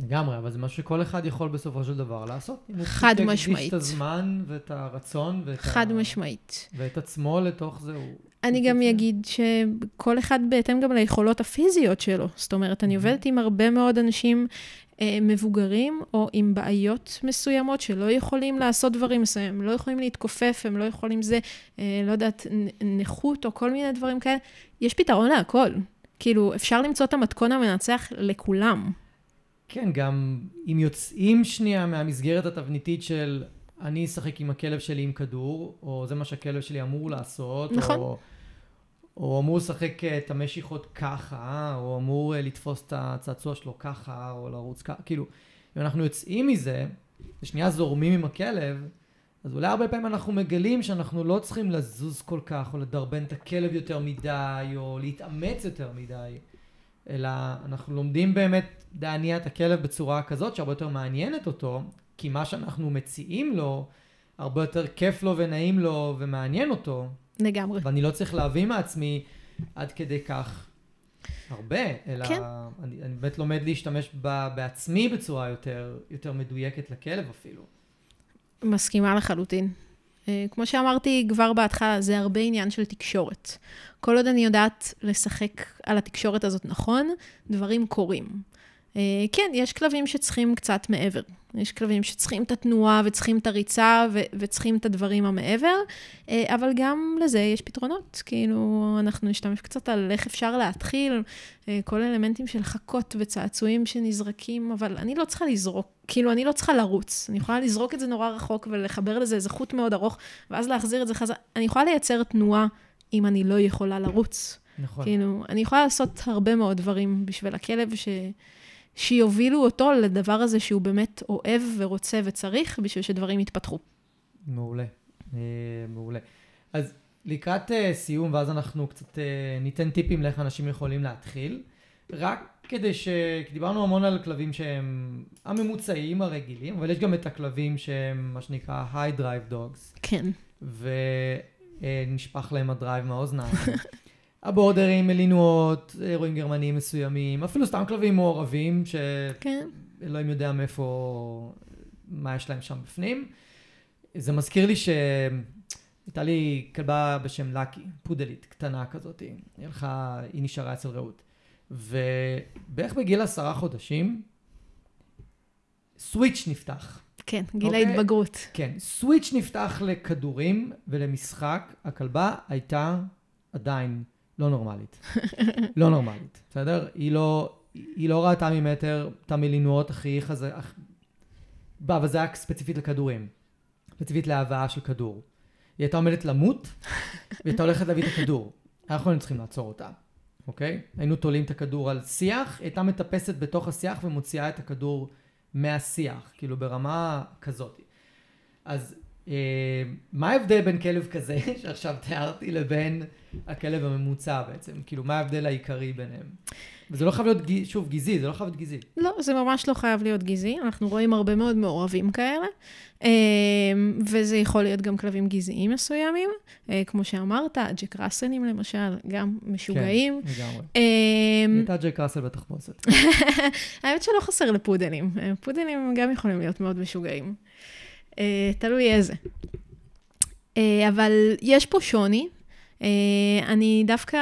לגמרי, אבל זה משהו שכל אחד יכול בסופו של דבר לעשות. חד משמעית. אם הוא את הזמן ואת הרצון ואת, חד ה... משמעית. ואת עצמו לתוך זה. הוא... אני גם אגיד שכל אחד בהתאם גם ליכולות הפיזיות שלו. זאת אומרת, אני עובדת עם הרבה מאוד אנשים מבוגרים או עם בעיות מסוימות שלא יכולים לעשות דברים מסוימים, הם לא יכולים להתכופף, הם לא יכולים זה, אה, לא יודעת, נכות או כל מיני דברים כאלה. יש פתרון להכל. כאילו, אפשר למצוא את המתכון המנצח לכולם. כן, גם אם יוצאים שנייה מהמסגרת התבניתית של אני אשחק עם הכלב שלי עם כדור, או זה מה שהכלב שלי אמור לעשות, נכון. או, או אמור לשחק אה, את המשיכות ככה, או אמור אה, לתפוס את הצעצוע שלו ככה, או לרוץ ככה, כאילו, אם אנחנו יוצאים מזה, ושנייה זורמים עם הכלב, אז אולי הרבה פעמים אנחנו מגלים שאנחנו לא צריכים לזוז כל כך, או לדרבן את הכלב יותר מדי, או להתאמץ יותר מדי, אלא אנחנו לומדים באמת להניע את הכלב בצורה כזאת שהרבה יותר מעניינת אותו, כי מה שאנחנו מציעים לו, הרבה יותר כיף לו ונעים לו ומעניין אותו. לגמרי. ואני לא צריך להביא מעצמי עד כדי כך הרבה, אלא כן. אני, אני באמת לומד להשתמש ב, בעצמי בצורה יותר, יותר מדויקת לכלב אפילו. מסכימה לחלוטין. אה, כמו שאמרתי כבר בהתחלה, זה הרבה עניין של תקשורת. כל עוד אני יודעת לשחק על התקשורת הזאת נכון, דברים קורים. אה, כן, יש כלבים שצריכים קצת מעבר. יש כלבים שצריכים את התנועה וצריכים את הריצה ו- וצריכים את הדברים המעבר, אה, אבל גם לזה יש פתרונות. כאילו, אנחנו נשתמש קצת על איך אפשר להתחיל, אה, כל אלמנטים של חכות וצעצועים שנזרקים, אבל אני לא צריכה לזרוק, כאילו, אני לא צריכה לרוץ. אני יכולה לזרוק את זה נורא רחוק ולחבר לזה איזה חוט מאוד ארוך, ואז להחזיר את זה חזרה. אני יכולה לייצר תנועה אם אני לא יכולה לרוץ. נכון. כאילו, אני יכולה לעשות הרבה מאוד דברים בשביל הכלב ש... שיובילו אותו לדבר הזה שהוא באמת אוהב ורוצה וצריך בשביל שדברים יתפתחו. מעולה, אה, מעולה. אז לקראת אה, סיום, ואז אנחנו קצת אה, ניתן טיפים לאיך אנשים יכולים להתחיל. רק כדי ש... כי דיברנו המון על כלבים שהם הממוצעים הרגילים, אבל יש גם את הכלבים שהם מה שנקרא high drive dogs, כן. ונשפך להם הדרייב מהאוזניים. (laughs) הבורדרים, מלינואות, אירועים גרמניים מסוימים, אפילו סתם כלבים מעורבים, כן. שאלוהים יודע מאיפה, מה יש להם שם בפנים. זה מזכיר לי שהייתה לי כלבה בשם לקי, פודלית, קטנה כזאת, היא הלכה, היא נשארה אצל רעות. ובערך בגיל עשרה חודשים, סוויץ' נפתח. כן, גיל אוקיי. ההתבגרות. כן, סוויץ' נפתח לכדורים ולמשחק, הכלבה הייתה עדיין לא נורמלית. לא נורמלית, בסדר? היא לא, היא לא ראתה ממטר את המלינועות הכי חזק... בא, אבל זה היה ספציפית לכדורים. ספציפית להבאה של כדור. היא הייתה עומדת למות, והיא הייתה הולכת להביא את הכדור. אנחנו היינו צריכים לעצור אותה, אוקיי? היינו תולים את הכדור על שיח, היא הייתה מטפסת בתוך השיח ומוציאה את הכדור מהשיח, כאילו ברמה כזאת. אז מה ההבדל בין כלב כזה, (laughs) שעכשיו תיארתי, לבין הכלב הממוצע בעצם? כאילו, מה ההבדל העיקרי ביניהם? וזה לא חייב להיות, שוב, גזעי, זה לא חייב להיות גזעי. לא, זה ממש לא חייב להיות גזעי, אנחנו רואים הרבה מאוד מעורבים כאלה, אה, וזה יכול להיות גם כלבים גזעיים מסוימים, אה, כמו שאמרת, ג'ק ראסלים למשל, גם משוגעים. כן, לגמרי. אה, הייתה ג'ק ראסל בתחפושת. (laughs) האמת שלא חסר לפודלים, אה, פודלים גם יכולים להיות מאוד משוגעים. אה, תלוי איזה. אה, אבל יש פה שוני. אה, אני דווקא,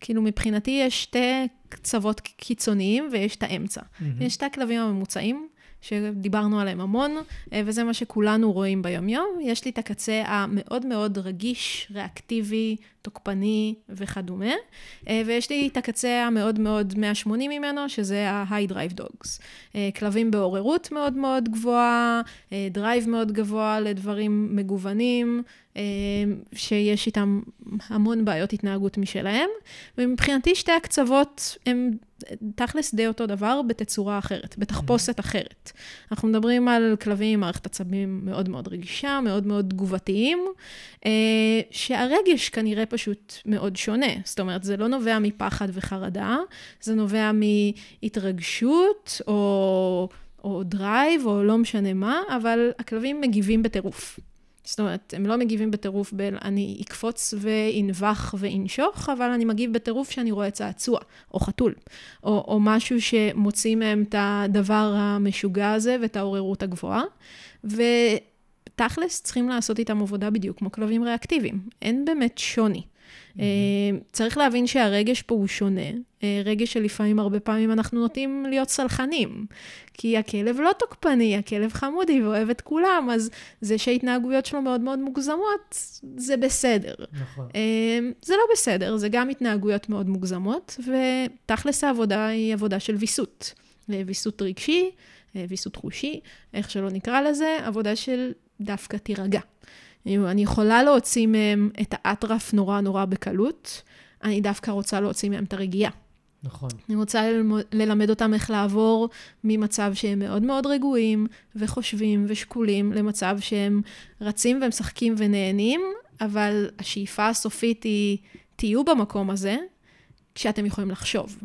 כאילו מבחינתי יש שתי קצוות קיצוניים ויש את האמצע. מהמם. יש את הכלבים הממוצעים, שדיברנו עליהם המון, אה, וזה מה שכולנו רואים ביומיום. יש לי את הקצה המאוד מאוד רגיש, ריאקטיבי, תוקפני וכדומה, אה, ויש לי את הקצה המאוד מאוד 180 ממנו, שזה ה-high drive dogs. אה, כלבים בעוררות מאוד מאוד גבוהה, drive מאוד גבוה לדברים מגוונים, שיש איתם המון בעיות התנהגות משלהם, ומבחינתי שתי הקצוות הם תכלס די אותו דבר בתצורה אחרת, בתחפושת אחרת. אנחנו מדברים על כלבים עם מערכת עצבים מאוד מאוד רגישה, מאוד מאוד תגובתיים, אה, שהרגש כנראה פשוט מאוד שונה. זאת אומרת, זה לא נובע מפחד וחרדה, זה נובע מהתרגשות או, או drive או לא משנה מה, אבל הכלבים מגיבים בטירוף. זאת אומרת, הם לא מגיבים בטירוף ב... אני אקפוץ ואנבח ואנשוך, אבל אני מגיב בטירוף שאני רואה צעצוע, או חתול, או, או משהו שמוציא מהם את הדבר המשוגע הזה ואת העוררות הגבוהה. ותכלס, צריכים לעשות איתם עבודה בדיוק כמו כלבים ריאקטיביים. אין באמת שוני. אה, צריך להבין שהרגש פה הוא שונה. אה, רגש שלפעמים, הרבה פעמים אנחנו נוטים להיות סלחנים. כי הכלב לא תוקפני, הכלב חמודי ואוהב את כולם, אז זה שההתנהגויות שלו מאוד מאוד מוגזמות, זה בסדר. נכון. אה, זה לא בסדר, זה גם התנהגויות מאוד מוגזמות, ותכלס העבודה היא עבודה של ויסות. ויסות רגשי, ויסות חושי, איך שלא נקרא לזה, עבודה של דווקא תירגע. אני יכולה להוציא מהם את האטרף נורא נורא בקלות, אני דווקא רוצה להוציא מהם את הרגיעה. נכון. אני רוצה ללמוד, ללמד אותם איך לעבור ממצב שהם מאוד מאוד רגועים וחושבים ושקולים למצב שהם רצים ומשחקים ונהנים, אבל השאיפה הסופית היא, תהיו במקום הזה כשאתם יכולים לחשוב.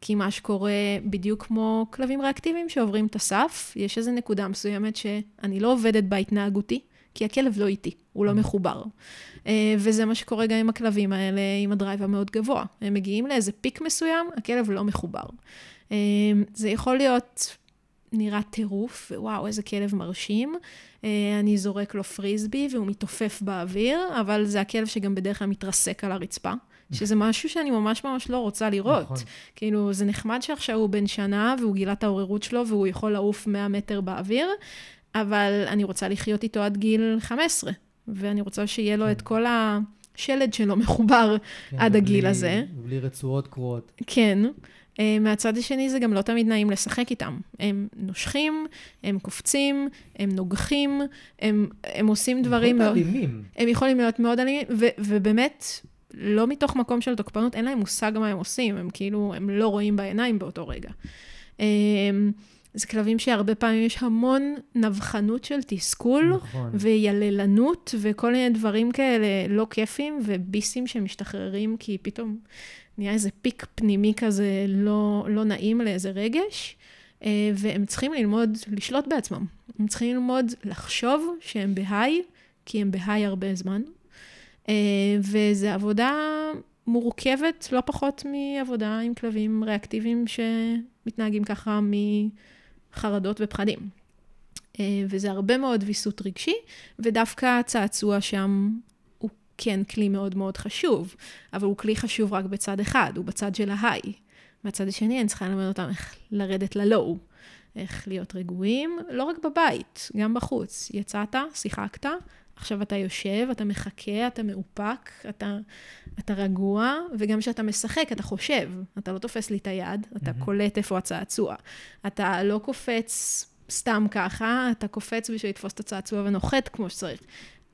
כי מה שקורה בדיוק כמו כלבים ריאקטיביים שעוברים את הסף, יש איזו נקודה מסוימת שאני לא עובדת בה התנהגותי, כי הכלב לא איתי, הוא לא מחובר. אה, וזה מה שקורה גם עם הכלבים האלה, עם הדרייב המאוד גבוה. הם מגיעים לאיזה פיק מסוים, הכלב לא מחובר. אה, זה יכול להיות נראה טירוף, ווואו, איזה כלב מרשים. אה, אני זורק לו פריסבי והוא מתעופף באוויר, אבל זה הכלב שגם בדרך כלל מתרסק על הרצפה. שזה משהו שאני ממש ממש לא רוצה לראות. נכון. כאילו, זה נחמד שעכשיו הוא בן שנה והוא גילה את העוררות שלו והוא יכול לעוף 100 מטר באוויר, אבל אני רוצה לחיות איתו עד גיל 15, ואני רוצה שיהיה לו כן. את כל השלד שלו מחובר כן, עד הגיל בלי, הזה. בלי רצועות קרועות. כן. Uh, מהצד השני זה גם לא תמיד נעים לשחק איתם. הם נושכים, הם קופצים, הם נוגחים, הם, הם עושים דברים מאוד... הם אלימים. הם יכולים להיות מאוד אלימים, ו- ובאמת, לא מתוך מקום של תוקפנות, אין להם מושג מה הם עושים, הם כאילו, הם לא רואים בעיניים באותו רגע. זה כלבים שהרבה פעמים יש המון נבחנות של תסכול, נכון. ויללנות, וכל מיני דברים כאלה לא כיפים, וביסים שמשתחררים כי פתאום נהיה איזה פיק פנימי כזה לא, לא נעים לאיזה רגש, אה, והם צריכים ללמוד לשלוט בעצמם. הם צריכים ללמוד לחשוב שהם בהיי, כי הם בהיי הרבה זמן, אה, וזו עבודה מורכבת לא פחות מעבודה עם כלבים ריאקטיביים שמתנהגים ככה מחרדות ופחדים. אה, וזה הרבה מאוד ויסות רגשי, ודווקא הצעצוע שם כן כלי מאוד מאוד חשוב, אבל הוא כלי חשוב רק בצד אחד, הוא בצד של ההיי. מהצד השני, אני צריכה ללמד אותם איך לרדת ללואו, איך להיות רגועים, לא רק בבית, גם בחוץ. יצאת, שיחקת, עכשיו אתה יושב, אתה מחכה, אתה מאופק, אתה, אתה רגוע, וגם כשאתה משחק, אתה חושב. אתה לא תופס לי את היד, אתה mm-hmm. קולט איפה הצעצוע. אתה לא קופץ סתם ככה, אתה קופץ בשביל לתפוס את הצעצוע ונוחת כמו שצריך.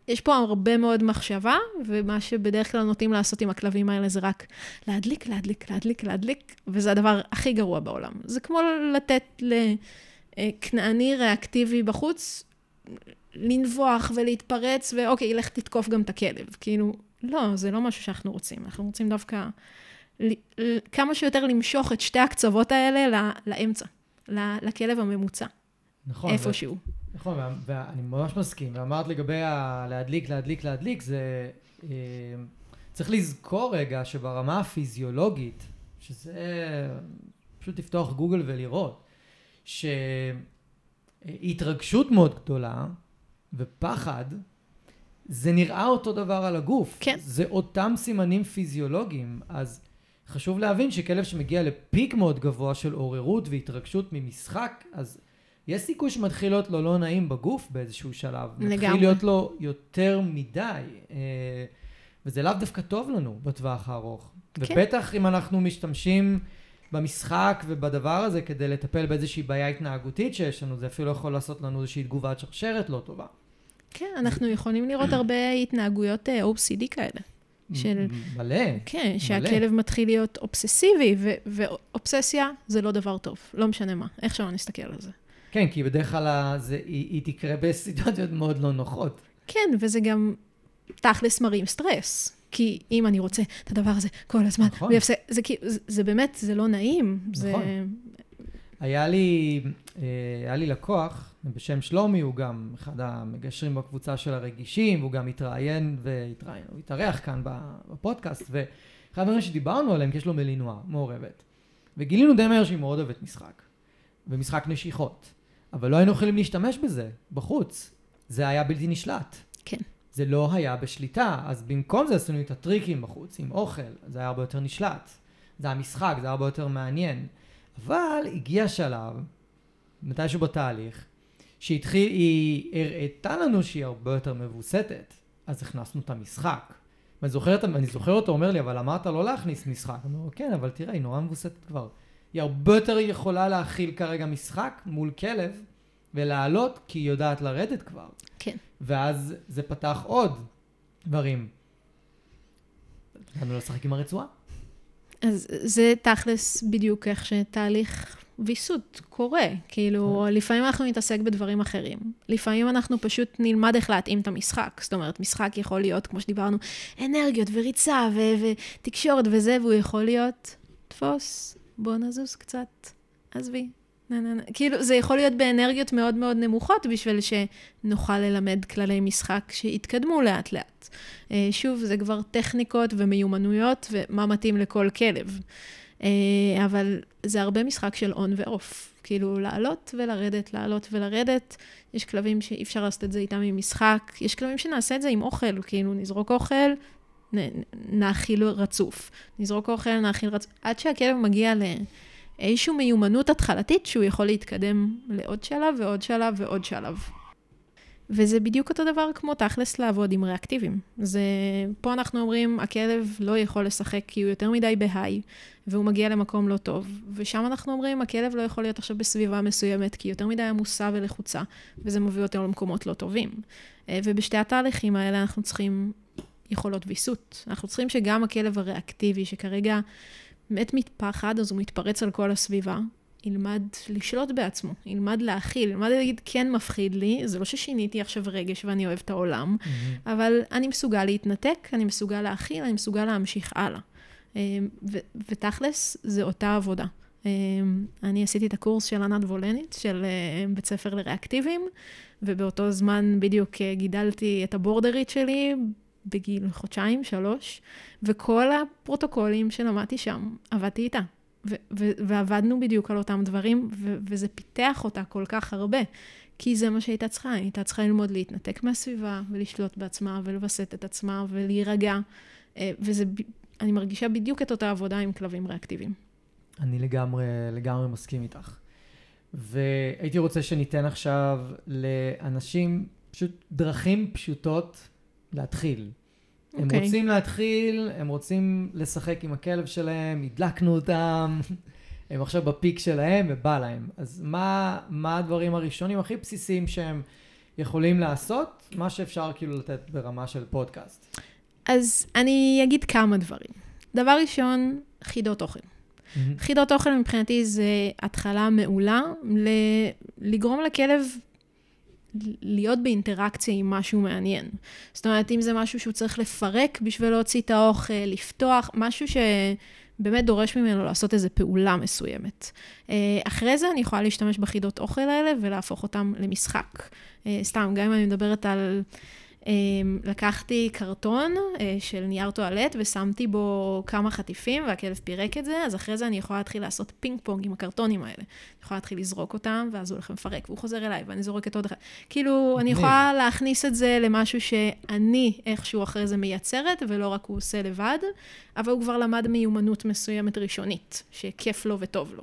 יש פה הרבה מאוד מחשבה, ומה שבדרך כלל נוטים לעשות עם הכלבים האלה זה רק להדליק, להדליק, להדליק, להדליק, וזה הדבר הכי גרוע בעולם. זה כמו לתת לכנעני ריאקטיבי בחוץ, לנבוח ולהתפרץ, ואוקיי, לך תתקוף גם את הכלב. כאילו, לא, זה לא משהו שאנחנו רוצים. אנחנו רוצים דווקא כמה שיותר למשוך את שתי הקצוות האלה לאמצע, לכלב הממוצע. נכון. איפשהו. נכון, ואני ממש מסכים. ואמרת לגבי ה- להדליק, להדליק, להדליק, זה... אה, צריך לזכור רגע שברמה הפיזיולוגית, שזה פשוט לפתוח גוגל ולראות, שהתרגשות מאוד גדולה ופחד, זה נראה אותו דבר על הגוף. כן. זה אותם סימנים פיזיולוגיים. אז חשוב להבין שכלב שמגיע לפיק מאוד גבוה של עוררות והתרגשות ממשחק, אז יש סיכוי שמתחיל להיות לו לא נעים בגוף באיזשהו שלב. לגמרי. מתחיל להיות לו יותר מדי, אה, וזה לאו דווקא טוב לנו בטווח הארוך. כן. ובטח אם אנחנו משתמשים במשחק ובדבר הזה כדי לטפל באיזושהי בעיה התנהגותית שיש לנו, זה אפילו יכול לעשות לנו איזושהי תגובת שרשרת לא טובה. כן, אנחנו יכולים לראות (clears throat) הרבה התנהגויות אה, OCD כאלה. של... מלא. כן, שהכלב מתחיל להיות אובססיבי, ואובססיה זה לא דבר טוב, לא משנה מה, איך שלא נסתכל על זה. כן, כי בדרך כלל זה, היא, היא תקרה בסיטואציות מאוד לא נוחות. כן, וזה גם תכלס מרים סטרס. כי אם אני רוצה את הדבר הזה כל הזמן, נכון. ויפסק, זה, זה, זה באמת, זה לא נעים. נכון. זה... היה לי, אה, היה לי לקוח בשם שלומי, הוא גם אחד המגשרים בקבוצה של הרגישים, והוא גם התראיין והתראיין, הוא התארח כאן בפודקאסט, ואחד הדברים שדיברנו עליהם, כי יש לו מלינוע מעורבת. וגילינו די מהר שהיא מאוד אוהבת משחק, ומשחק נשיכות. אבל לא היינו יכולים להשתמש בזה בחוץ. זה היה בלתי נשלט. כן. זה לא היה בשליטה, אז במקום זה עשינו את הטריקים בחוץ, עם אוכל, זה היה הרבה יותר נשלט. זה היה משחק, זה היה הרבה יותר מעניין. אבל הגיע שלב, מתישהו בתהליך, שהתחיל, היא הראתה לנו שהיא הרבה יותר מבוסתת, אז הכנסנו את המשחק. ואני זוכר, אני זוכר אותו אומר לי, אבל אמרת לא להכניס משחק. אני אומר, כן, אבל תראה, היא נורא מבוסתת כבר. היא הרבה יותר יכולה להכיל כרגע משחק מול כלב ולעלות, כי היא יודעת לרדת כבר. כן. ואז זה פתח עוד דברים. התחלנו לשחק עם הרצועה. אז זה תכלס בדיוק איך שתהליך ויסות קורה. כאילו, כן. לפעמים אנחנו נתעסק בדברים אחרים. לפעמים אנחנו פשוט נלמד איך להתאים את המשחק. זאת אומרת, משחק יכול להיות, כמו שדיברנו, אנרגיות וריצה ו- ותקשורת וזה, והוא יכול להיות, תפוס, בוא נזוז קצת, עזבי. כאילו, זה יכול להיות באנרגיות מאוד מאוד נמוכות בשביל שנוכל ללמד כללי משחק שיתקדמו לאט-לאט. אה, שוב, זה כבר טכניקות ומיומנויות ומה מתאים לכל כלב. אה, אבל זה הרבה משחק של און ואוף. כאילו, לעלות ולרדת, לעלות ולרדת. יש כלבים שאי אפשר לעשות את זה איתם עם משחק. יש כלבים שנעשה את זה עם אוכל, כאילו, נזרוק אוכל, נאכיל רצוף. נזרוק אוכל, נאכיל רצוף. עד שהכלב מגיע לאיזושהי מיומנות התחלתית שהוא יכול להתקדם לעוד שלב ועוד שלב ועוד שלב. וזה בדיוק אותו דבר כמו תכלס לעבוד עם ריאקטיבים. זה, פה אנחנו אומרים, הכלב לא יכול לשחק כי הוא יותר מדי בהיי, והוא מגיע למקום לא טוב. ושם אנחנו אומרים, הכלב לא יכול להיות עכשיו בסביבה מסוימת, כי היא יותר מדי עמוסה ולחוצה, וזה מביא אותו למקומות לא טובים. אה, ובשתי התהליכים האלה אנחנו צריכים יכולות ויסות. אנחנו צריכים שגם הכלב הריאקטיבי, שכרגע מת מפחד, אז הוא מתפרץ על כל הסביבה, ילמד לשלוט בעצמו, ילמד להכיל, ילמד להגיד, כן מפחיד לי, זה לא ששיניתי עכשיו רגש ואני אוהב את העולם, mm-hmm. אבל אני מסוגל להתנתק, אני מסוגל להכיל, אני מסוגל להמשיך הלאה. אמ, ו- ותכלס, זה אותה עבודה. אמ, אני עשיתי את הקורס של ענת וולנית, של אה, בית ספר לריאקטיביים, ובאותו זמן בדיוק אה, גידלתי את הבורדרית שלי בגיל חודשיים, שלוש, וכל הפרוטוקולים שלמדתי שם, עבדתי איתה. ו- ו- ועבדנו בדיוק על אותם דברים, ו- וזה פיתח אותה כל כך הרבה. כי זה מה שהייתה צריכה, היא הייתה צריכה ללמוד להתנתק מהסביבה, ולשלוט בעצמה, ולווסת את עצמה, ולהירגע. אה, וזה, אני מרגישה בדיוק את אותה עבודה עם כלבים ריאקטיביים. אני לגמרי, לגמרי מסכים איתך. והייתי רוצה שניתן עכשיו לאנשים פשוט דרכים פשוטות להתחיל. Okay. הם אוקיי. רוצים להתחיל, הם רוצים לשחק עם הכלב שלהם, הדלקנו אותם, (laughs) הם עכשיו בפיק שלהם ובא להם. אז מה, מה הדברים הראשונים הכי בסיסיים שהם יכולים לעשות? מה שאפשר כאילו לתת ברמה של פודקאסט. אז אני אגיד כמה דברים. דבר ראשון, חידות אוכל. Mm-hmm. חידות אוכל מבחינתי זה התחלה מעולה ל- לגרום לכלב להיות באינטראקציה עם משהו מעניין. זאת אומרת, אם זה משהו שהוא צריך לפרק בשביל להוציא את האוכל, לפתוח, משהו שבאמת דורש ממנו לעשות איזו פעולה מסוימת. אה, אחרי זה אני יכולה להשתמש בחידות אוכל האלה ולהפוך אותם למשחק. אה, סתם, גם אם אני מדברת על... אמ, לקחתי קרטון אה, של נייר טואלט ושמתי בו כמה חטיפים והכלב פירק את זה, אז אחרי זה אני יכולה להתחיל לעשות פינג פונג עם הקרטונים האלה. אני יכולה להתחיל לזרוק אותם, ואז הוא הולך ומפרק, והוא חוזר אליי, ואני זורקת עוד אחד. כאילו, אני יכולה להכניס את זה למשהו שאני איכשהו אחרי זה מייצרת, ולא רק הוא עושה לבד, אבל הוא כבר למד מיומנות מסוימת ראשונית, שכיף לו וטוב לו.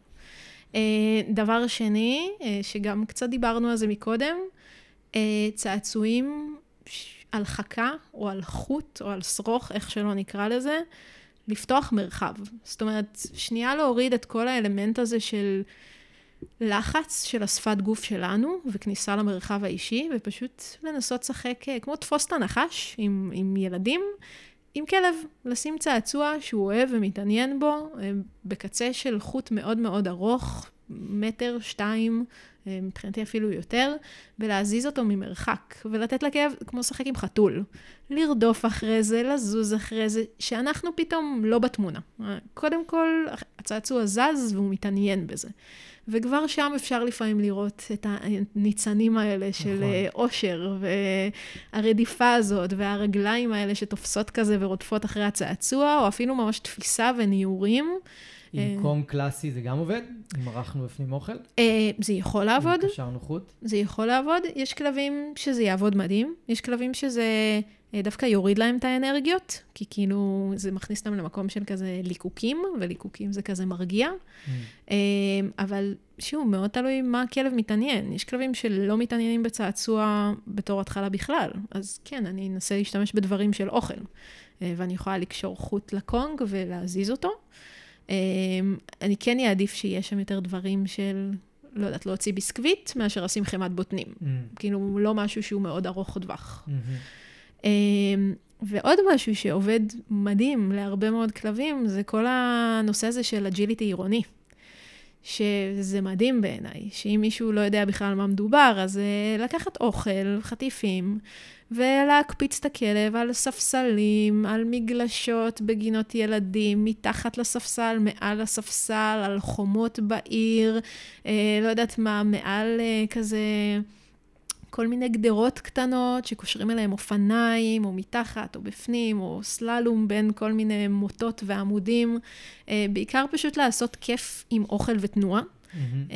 אה, דבר שני, אה, שגם קצת דיברנו על זה מקודם, צעצועים על חכה, או על חוט, או על שרוך, איך שלא נקרא לזה, לפתוח מרחב. זאת אומרת, שנייה להוריד את כל האלמנט הזה של לחץ של השפת גוף שלנו, וכניסה למרחב האישי, ופשוט לנסות לשחק, אה, כמו תפוס את הנחש עם, עם ילדים, עם כלב, לשים צעצוע שהוא אוהב ומתעניין בו, אה, בקצה של חוט מאוד מאוד ארוך, מטר, שתיים, אה, מבחינתי אפילו יותר, ולהזיז אותו ממרחק, ולתת לכאב כמו לשחק עם חתול. לרדוף אחרי זה, לזוז אחרי זה, שאנחנו פתאום לא בתמונה. קודם כל, הצעצוע זז והוא מתעניין בזה. וכבר שם אפשר לפעמים לראות את הניצנים האלה של נכון. אה, אושר, והרדיפה הזאת, והרגליים האלה שתופסות כזה ורודפות אחרי הצעצוע, או אפילו ממש תפיסה וניעורים. עם אה, קום קלאסי זה גם עובד? אם ערכנו בפנים אוכל? אה, זה יכול לעבוד. אם קשרנו חוט? זה יכול לעבוד. יש כלבים שזה יעבוד מדהים, יש כלבים שזה אה, דווקא יוריד להם את האנרגיות, כי כאילו זה מכניס אותם למקום של כזה ליקוקים, וליקוקים זה כזה מרגיע. Mm. אבל שוב, מאוד תלוי מה הכלב מתעניין. יש כלבים שלא מתעניינים בצעצוע בתור התחלה בכלל, אז כן, אני אנסה להשתמש בדברים של אוכל. ואני יכולה לקשור חוט לקונג ולהזיז אותו. אמ, אני כן אעדיף שיהיה שם יותר דברים של, לא יודעת, להוציא ביסקוויט, מאשר לשים חמת בוטנים. Mm. כאילו, לא משהו שהוא מאוד ארוך טווח. Mm-hmm. אמ, ועוד משהו שעובד מדהים להרבה מאוד כלבים, זה כל הנושא הזה של agility עירוני. שזה מדהים בעיניי, שאם מישהו לא יודע בכלל מה מדובר, אז uh, לקחת אוכל, חטיפים, ולהקפיץ את הכלב על ספסלים, על מגלשות בגינות ילדים, מתחת לספסל, מעל הספסל, על חומות בעיר, אה, לא יודעת מה, מעל אה, כזה... כל מיני גדרות קטנות שקושרים אליהם אופניים, או מתחת, או בפנים, או סללום בין כל מיני מוטות ועמודים. אה, בעיקר פשוט לעשות כיף עם אוכל ותנועה. Mm-hmm.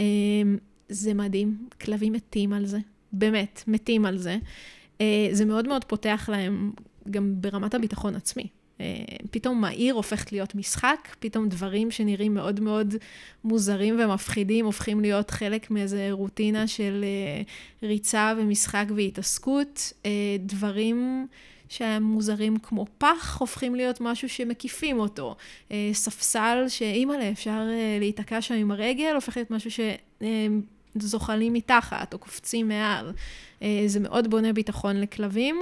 זה מדהים, כלבים מתים על זה, באמת, מתים על זה. זה מאוד מאוד פותח להם גם ברמת הביטחון עצמי. אה, פתאום העיר הופכת להיות משחק, פתאום דברים שנראים מאוד מאוד מוזרים ומפחידים הופכים להיות חלק מאיזה רוטינה של אה, ריצה ומשחק והתעסקות. אה, דברים שהם מוזרים כמו פח, הופכים להיות משהו שמקיפים אותו. ספסל שאימא'לה, אפשר להיתקע שם עם הרגל, הופך להיות משהו שזוחלים מתחת או קופצים מעל. זה מאוד בונה ביטחון לכלבים.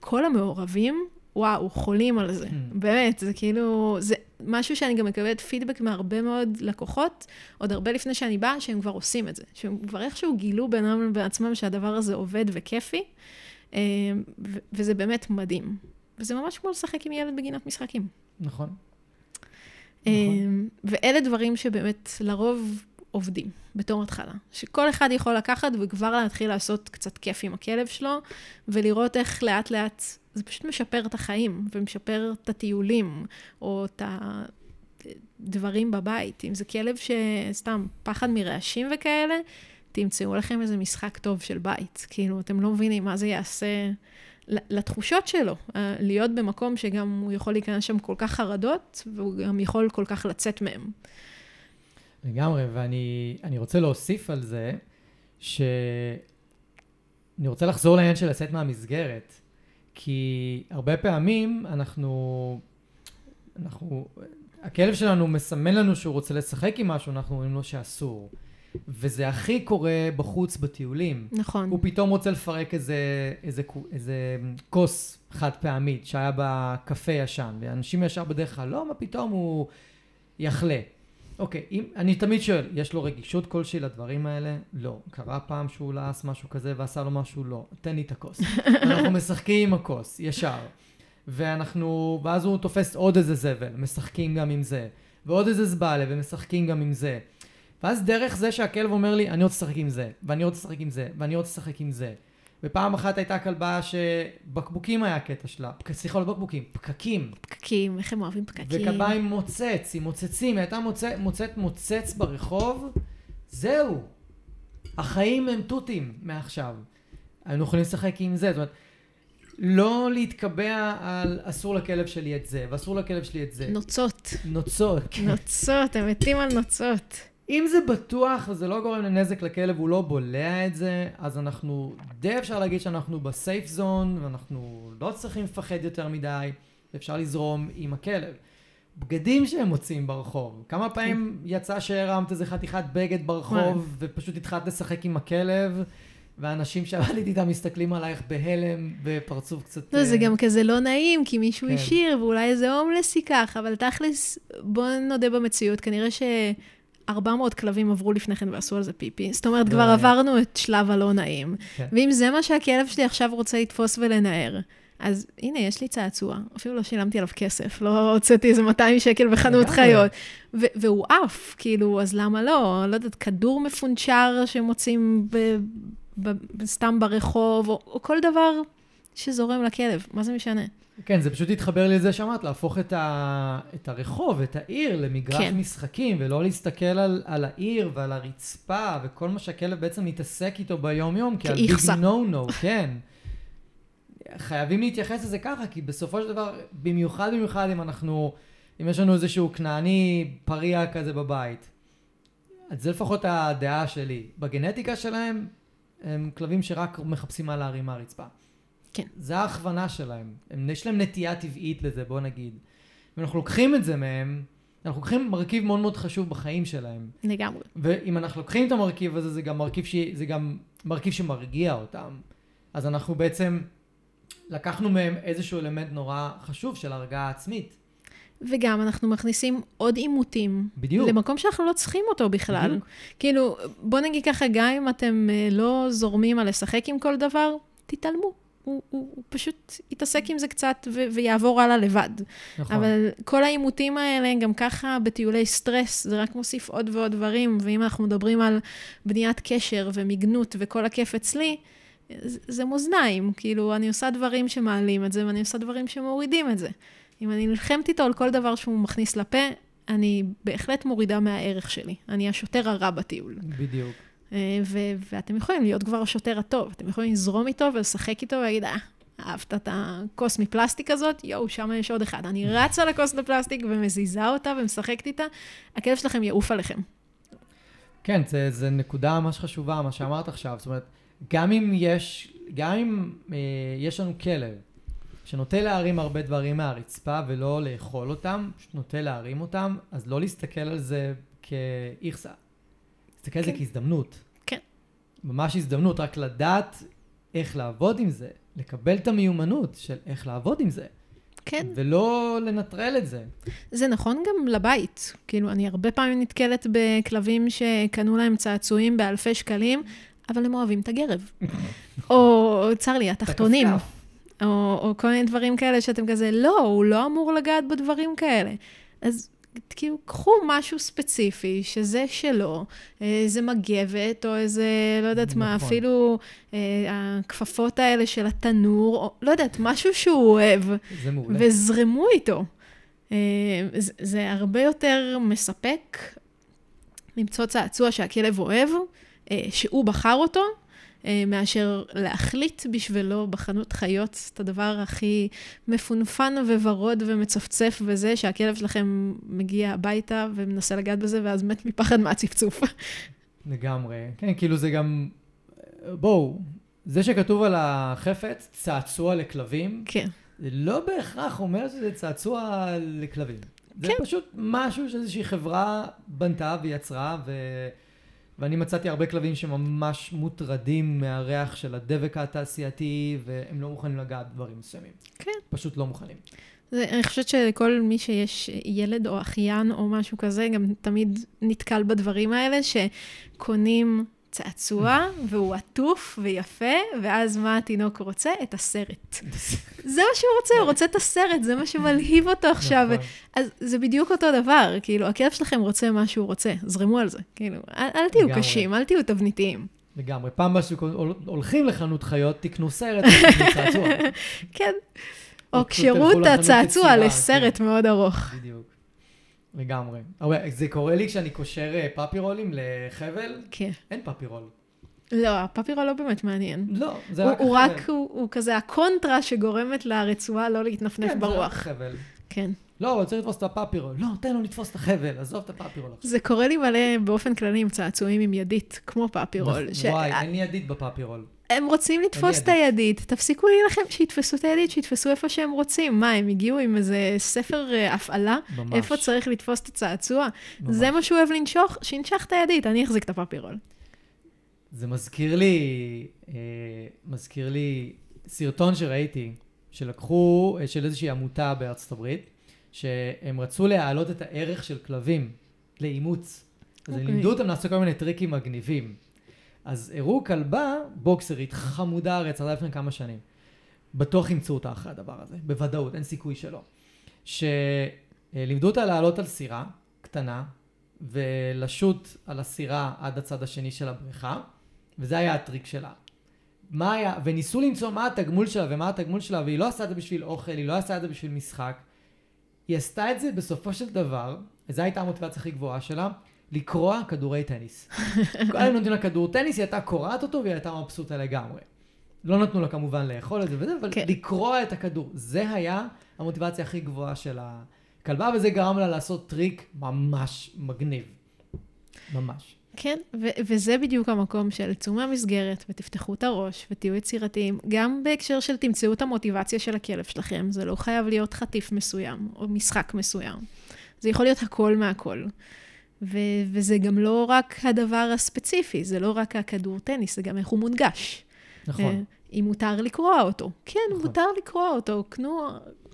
כל המעורבים וואו, חולים על זה. Hmm. באמת, זה כאילו, זה משהו שאני גם מקבלת פידבק מהרבה מאוד לקוחות, עוד הרבה לפני שאני באה, שהם כבר עושים את זה. שהם כבר איכשהו גילו בינם לבין עצמם שהדבר הזה עובד וכיפי, אה, וזה באמת מדהים. וזה ממש כמו לשחק עם ילד בגינת משחקים. נכון. אה, נכון. ואלה דברים שבאמת לרוב עובדים בתור התחלה. שכל אחד יכול לקחת וכבר להתחיל לעשות קצת כיף עם הכלב שלו, ולראות איך לאט לאט זה פשוט משפר את החיים, ומשפר את הטיולים, או את הדברים בבית. אם זה כלב שסתם פחד מרעשים וכאלה, תמצאו לכם איזה משחק טוב של בית. כאילו, אתם לא מבינים מה זה יעשה לתחושות שלו. אה, להיות במקום שגם הוא יכול להיכנס שם כל כך חרדות, והוא גם יכול כל כך לצאת מהם. לגמרי, ואני רוצה להוסיף על זה, שאני רוצה לחזור לעניין של לצאת מהמסגרת. כי הרבה פעמים אנחנו, אנחנו, הכלב שלנו מסמן לנו שהוא רוצה לשחק עם משהו, אנחנו אומרים לו שאסור. וזה הכי קורה בחוץ בטיולים. נכון. הוא פתאום רוצה לפרק איזה, איזה, איזה כוס חד פעמית שהיה בקפה ישן, ואנשים ישר בדרך כלל, לא, מה פתאום הוא יחלה. אוקיי, אם, אני תמיד שואל, יש לו רגישות כלשהי לדברים האלה? לא. קרה פעם שהוא לעס משהו כזה ועשה לו משהו? לא. תן לי את הכוס. (laughs) אנחנו משחקים עם הכוס, ישר. ואנחנו, ואז הוא תופס עוד איזה זבל, משחקים גם עם זה. ועוד איזה זבלה, ומשחקים גם עם זה. ואז דרך זה שהכלב אומר לי, אני רוצה לשחק עם זה, ואני רוצה לשחק עם זה, ואני רוצה לשחק עם זה. ופעם אחת הייתה כלבה שבקבוקים היה הקטע שלה, סליחה, לא בקבוקים, פקקים. פקקים, איך הם אוהבים פקקים. וכלבה עם מוצץ, עם מוצצים, היא הייתה מוצא, מוצאת מוצץ ברחוב, זהו. החיים הם תותים מעכשיו. היינו יכולים לשחק עם זה, זאת אומרת, לא להתקבע על אסור לכלב שלי את זה, ואסור לכלב שלי את זה. נוצות. נוצות. נוצות, הם מתים על נוצות. אם זה בטוח וזה לא גורם לנזק לכלב, הוא לא בולע את זה, אז אנחנו, די אפשר להגיד שאנחנו בסייף זון, ואנחנו לא צריכים לפחד יותר מדי, אפשר לזרום עם הכלב. בגדים שהם מוצאים ברחוב, כמה פעמים כן. יצא שהרמת איזה חתיכת בגד ברחוב, ופשוט התחלת לשחק עם הכלב, ואנשים שעבדתי איתם מסתכלים עלייך בהלם, בפרצוף קצת... לא, זה אה, גם כזה לא נעים, כי מישהו כן. השאיר, ואולי איזה הומלס ייקח, אבל תכלס, בוא נודה במציאות, כנראה ש... 400 כלבים עברו לפני כן ועשו על זה פיפי. זאת אומרת, כבר עברנו את שלב הלא נעים. כן. ואם זה מה שהכלב שלי עכשיו רוצה לתפוס ולנער, אז הנה, יש לי צעצוע, אפילו לא שילמתי עליו כסף, לא הוצאתי איזה 200 שקל בחנות חיות. והוא עף, כאילו, אז למה לא? לא יודעת, כדור מפונצ'ר שמוצאים סתם ברחוב, או כל דבר שזורם לכלב, מה זה משנה? כן, זה פשוט התחבר לי לזה שאמרת, להפוך את, ה... את הרחוב, את העיר, למגרש כן. משחקים, ולא להסתכל על, על העיר ועל הרצפה, וכל מה שהכלב בעצם מתעסק איתו ביום-יום, כי על ביג נו נו, כן. חייבים להתייחס לזה ככה, כי בסופו של דבר, במיוחד במיוחד אם אנחנו, אם יש לנו איזשהו כנעני פריע כזה בבית, אז זה לפחות הדעה שלי. בגנטיקה שלהם, הם כלבים שרק מחפשים מה להרים מהרצפה. כן. זה ההכוונה שלהם. הם, יש להם נטייה טבעית לזה, בוא נגיד. ואנחנו לוקחים את זה מהם, אנחנו לוקחים מרכיב מאוד מאוד חשוב בחיים שלהם. לגמרי. ואם אנחנו לוקחים את המרכיב הזה, זה גם מרכיב, ש... זה גם מרכיב שמרגיע אותם. אז אנחנו בעצם לקחנו מהם איזשהו אלמנט נורא חשוב של הרגעה עצמית. וגם אנחנו מכניסים עוד עימותים. בדיוק. למקום שאנחנו לא צריכים אותו בכלל. בדיוק. כאילו, בוא נגיד ככה, גם אם אתם אה, לא זורמים על לשחק עם כל דבר, תתעלמו. הוא, הוא, הוא פשוט יתעסק עם זה קצת ו- ויעבור הלאה לבד. נכון. אבל כל העימותים האלה, גם ככה בטיולי סטרס, זה רק מוסיף עוד ועוד דברים, ואם אנחנו מדברים על בניית קשר ומיגנות וכל הכיף אצלי, זה, זה מאזניים. כאילו, אני עושה דברים שמעלים את זה, ואני עושה דברים שמורידים את זה. אם אני נלחמת איתו על כל דבר שהוא מכניס לפה, אני בהחלט מורידה מהערך שלי. אני השוטר הרע בטיול. בדיוק. אה, ו- ואתם יכולים להיות כבר השוטר הטוב. אתם יכולים לזרום איתו ולשחק איתו ולהגיד, אה, אהבת את הכוס מפלסטיק הזאת? יואו, שם יש עוד אחד. אני רצה לכוס לפלסטיק ומזיזה אותה ומשחקת איתה, הכלב שלכם יעוף עליכם. כן, זה, זה נקודה ממש חשובה, מה שאמרת עכשיו. זאת אומרת, גם אם יש, גם אם אה, יש לנו כלב שנוטה להרים הרבה דברים מהרצפה ולא לאכול אותם, פשוט נוטה להרים אותם, אז לא להסתכל על זה כאיכסה. להסתכל על זה כן. כהזדמנות. כן. ממש הזדמנות, רק לדעת איך לעבוד עם זה, לקבל את המיומנות של איך לעבוד עם זה, כן, ולא לנטרל את זה. זה נכון גם לבית. כאילו, אני הרבה פעמים נתקלת בכלבים שקנו להם צעצועים באלפי שקלים, אבל הם אוהבים את הגרב. (laughs) או, צר לי, התחתונים. או, או כל מיני דברים כאלה שאתם כזה, לא, הוא לא אמור לגעת בדברים כאלה. אז כאילו, קחו משהו ספציפי, שזה שלו, איזה מגבת, או איזה, לא יודעת מה, נכון. אפילו אה, הכפפות האלה של התנור, או לא יודעת, משהו שהוא אוהב, זה מעולה. וזרמו איתו. אה, זה, זה הרבה יותר מספק למצוא צעצוע שהכלב אוהב, אה, שהוא בחר אותו, אה, מאשר להחליט בשבילו בחנות חיות את הדבר הכי מפונפן וורוד ומצפצף וזה, שהכלב שלכם מגיע הביתה ומנסה לגעת בזה, ואז מת מפחד מהצפצוף. (laughs) לגמרי. כן, כאילו זה גם... בואו, זה שכתוב על החפץ, צעצוע לכלבים, כן. זה לא בהכרח אומר שזה צעצוע לכלבים. זה כן. פשוט משהו שאיזושהי חברה בנתה ויצרה, ו... ואני מצאתי הרבה כלבים שממש מוטרדים מהריח של הדבק התעשייתי, והם לא מוכנים לגעת בדברים מסוימים. כן. פשוט לא מוכנים. זה, אני חושבת שלכל מי שיש ילד או אחיין או משהו כזה, גם תמיד נתקל בדברים האלה, שקונים צעצוע והוא עטוף ויפה, ואז מה התינוק רוצה? את הסרט. זה מה שהוא רוצה, הוא רוצה את הסרט, זה מה שמלהיב אותו עכשיו. נכון. אז זה בדיוק אותו דבר, כאילו, הכלב שלכם רוצה מה שהוא רוצה, זרמו על זה. כאילו, אל, אל תהיו. קשים, אל תהיו תבניתיים. לגמרי. פעם הבאה שהולכים לחנות חיות, תקנו סרט, תקנו צעצוע. (laughs) כן. או קשרו את הצעצוע לסרט כן. מאוד ארוך. בדיוק. לגמרי. הרבה, זה קורה לי כשאני קושר אה, puppy roll ים לחבל, כן. אין puppy roll. לא, ה puppy roll לא באמת מעניין. לא, זה הוא, רק הוא החבל. רק, הוא, הוא כזה הקונטרה שגורמת לרצועה לא להתנפנף כן, זה רק ברוח. החבל. כן. לא, אבל צריך לתפוס את ה puppy roll. לא, תן לו לתפוס את החבל, עזוב את ה puppy roll עכשיו. זה קורה לי מלא באופן כללי עם צעצועים עם ידית, כמו puppy roll. נכון, וואי, אין לי ידית ב puppy roll. הם רוצים לתפוס את ידית. הידית, תפסיקו להילחם, שיתפסו את הידית, שיתפסו איפה שהם רוצים. מה, הם הגיעו עם איזה ספר אה, הפעלה? ממש. איפה צריך לתפוס את הצעצוע? ממש. זה מה שהוא אוהב לנשוך, שינשך את הידית, אני אחזיק את הפפירול. זה מזכיר לי, אה, מזכיר לי סרטון שראיתי, שלקחו, אה, של איזושהי עמותה בארצות הברית, שהם רצו להעלות את הערך של כלבים לאימוץ. אז הם אוקיי. לימדו אותם לעשות כל מיני טריקים מגניבים. אז הראו כלבה בוקסרית חמודה זה היה לפני כמה שנים. בטוח ימצאו אותה אחרי הדבר הזה, בוודאות, אין סיכוי שלא. שלימדו אותה לעלות על סירה קטנה, ולשוט על הסירה עד הצד השני של הבריכה, וזה היה הטריק שלה. מה היה, וניסו למצוא מה התגמול שלה ומה התגמול שלה, והיא לא עשתה את זה בשביל אוכל, היא לא עשתה את זה בשביל משחק. היא עשתה את זה בסופו של דבר, וזו הייתה המוטיבציה הכי גבוהה שלה, לקרוע כדורי טניס. (laughs) כל היום נותנים לה כדור טניס, היא הייתה קורעת אותו והיא הייתה מבסוטה לגמרי. לא נתנו לה כמובן לאכול את זה וזה, אבל כן. לקרוע את הכדור. זה היה המוטיבציה הכי גבוהה של הכלבה, וזה גרם לה לעשות טריק ממש מגניב. ממש. כן, ו- וזה בדיוק המקום של צאו מהמסגרת ותפתחו את הראש ותהיו יצירתיים, גם בהקשר של תמצאו את המוטיבציה של הכלב שלכם, זה לא חייב להיות חטיף מסוים או משחק מסוים. זה יכול להיות הכל מהכל. ו- וזה גם לא רק הדבר הספציפי, זה לא רק הכדור טניס, זה גם איך הוא מונגש. נכון. אם מותר לקרוע אותו. כן, נכון. מותר לקרוע אותו. קנו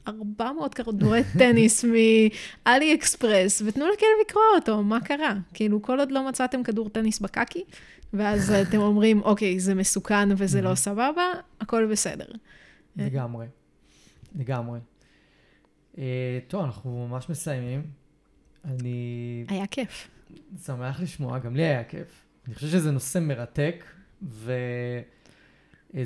400 כדורי (laughs) טניס מאלי אקספרס, ותנו לכלב לקרוא אותו, מה קרה? כאילו, כל עוד לא מצאתם כדור טניס בקקי, ואז (laughs) אתם אומרים, אוקיי, זה מסוכן וזה לא סבבה, הכל בסדר. לגמרי, לגמרי. אה, טוב, אנחנו ממש מסיימים. אני היה כיף. שמח לשמוע, גם לי היה כיף. אני חושב שזה נושא מרתק, וזה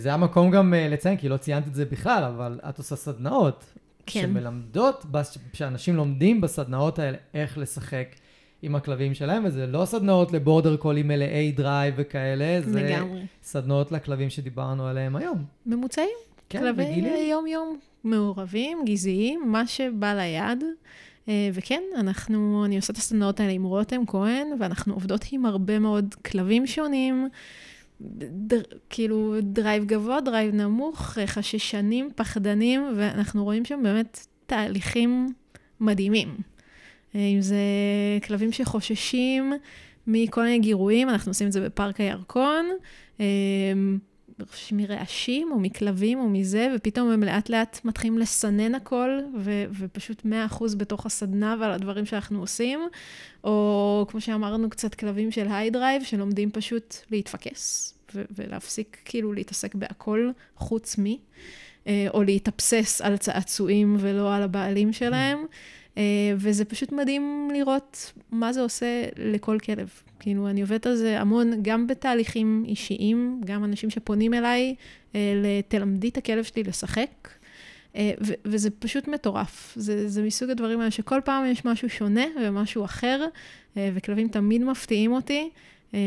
היה מקום גם אה, לציין, כי לא ציינת את זה בכלל, אבל את עושה סדנאות. כן. שמלמדות, שאנשים לומדים בסדנאות האלה איך לשחק עם הכלבים שלהם, וזה לא סדנאות לבורדר קולים מלאי drive וכאלה, זה לגמרי. סדנאות לכלבים שדיברנו עליהם היום. ממוצעים, כן, כלבי. יום-יום, מעורבים, גזעיים, מה שבא ליד. אה, וכן, אנחנו, אני עושה את הסדנאות האלה עם רותם כהן, ואנחנו עובדות עם הרבה מאוד כלבים שונים, דר, כאילו drive גבוה, drive נמוך, אה, חששנים, פחדנים, ואנחנו רואים שם באמת תהליכים מדהימים. אה, אם זה כלבים שחוששים מכל מיני גירויים, אנחנו עושים את זה בפארק הירקון. מרעשים או מכלבים או מזה, ופתאום הם לאט לאט מתחילים לסנן הכל, ו- ופשוט 100% בתוך הסדנה ועל הדברים שאנחנו עושים. או כמו שאמרנו, קצת כלבים של high drive, שלומדים פשוט להתפקס, ו- ולהפסיק כאילו להתעסק בהכל חוץ מ... אה, או להתאבסס על צעצועים ולא על הבעלים שלהם. אה, וזה פשוט מדהים לראות מה זה עושה לכל כלב. כאילו, אני עובדת על זה המון, גם בתהליכים אישיים, גם אנשים שפונים אליי, אה, לתלמדי את הכלב שלי לשחק, אה, ו- וזה פשוט מטורף. זה, זה מסוג הדברים האלה שכל פעם יש משהו שונה ומשהו אחר, אה, וכלבים תמיד מפתיעים אותי.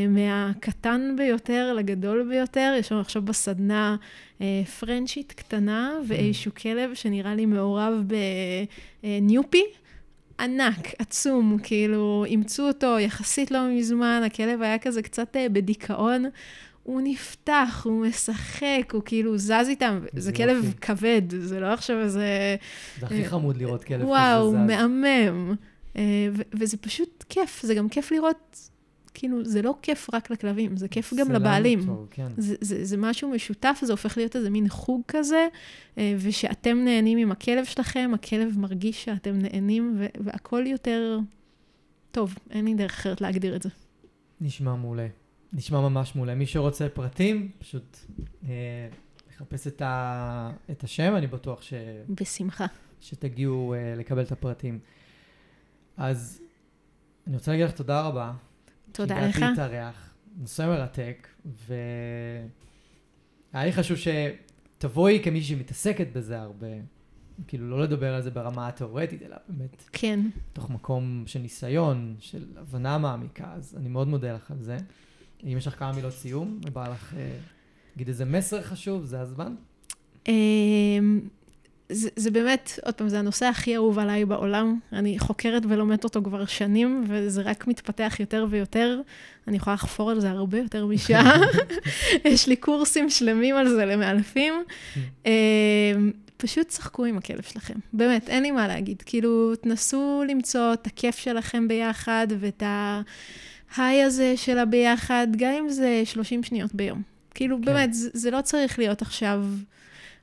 מהקטן ביותר לגדול ביותר, יש לנו עכשיו בסדנה אה, פרנצ'ית קטנה ואיזשהו כלב שנראה לי מעורב בניופי. ענק, עצום, כאילו, אימצו אותו יחסית לא מזמן, הכלב היה כזה קצת אה, בדיכאון. הוא נפתח, הוא משחק, הוא כאילו זז איתם, זה זה כלב יופי. כבד, זה לא עכשיו איזה... זה הכי אה, חמוד לראות כלב כזה וואו, זז. מהמם. אה, ו- וזה פשוט כיף, זה גם כיף לראות, כאילו, זה לא כיף רק לכלבים, זה כיף גם לבעלים. טוב, כן. זה, זה, זה משהו משותף, זה הופך להיות איזה מין חוג כזה, אה, ושאתם נהנים עם הכלב שלכם, הכלב מרגיש שאתם נהנים, ו- והכל יותר טוב, אין לי דרך אחרת להגדיר את זה. נשמע מעולה. נשמע ממש מעולה. מי שרוצה פרטים, פשוט אה, לחפש את, ה, את השם, אני בטוח ש, בשמחה. שתגיעו אה, לקבל את הפרטים. אז אני רוצה להגיד לך תודה רבה. תודה לך. להתארח. נושא מרתק, והיה לי חשוב שתבואי כמישהי שמתעסקת בזה הרבה. כאילו, לא לדבר על זה ברמה התיאורטית, אלא באמת כן, תוך מקום של ניסיון, של הבנה מעמיקה, אז אני מאוד מודה לך על זה. אם יש לך כמה מילות סיום, ובא לך אה, להגיד איזה מסר חשוב, זה הזמן. זה, זה באמת, עוד פעם, זה הנושא הכי אהוב עליי בעולם. אני חוקרת ולומדת אותו כבר שנים, וזה רק מתפתח יותר ויותר. אני יכולה לחפור על זה הרבה יותר משעה. (laughs) יש לי קורסים שלמים על זה למאלפים. (laughs) אמ, פשוט שחקו עם הכלב שלכם. באמת, אין לי מה להגיד. כאילו, תנסו למצוא את הכיף שלכם ביחד, ואת ה high הזה של הביחד, גם אם זה 30 שניות ביום. כאילו, כן. באמת, זה, זה לא צריך להיות עכשיו...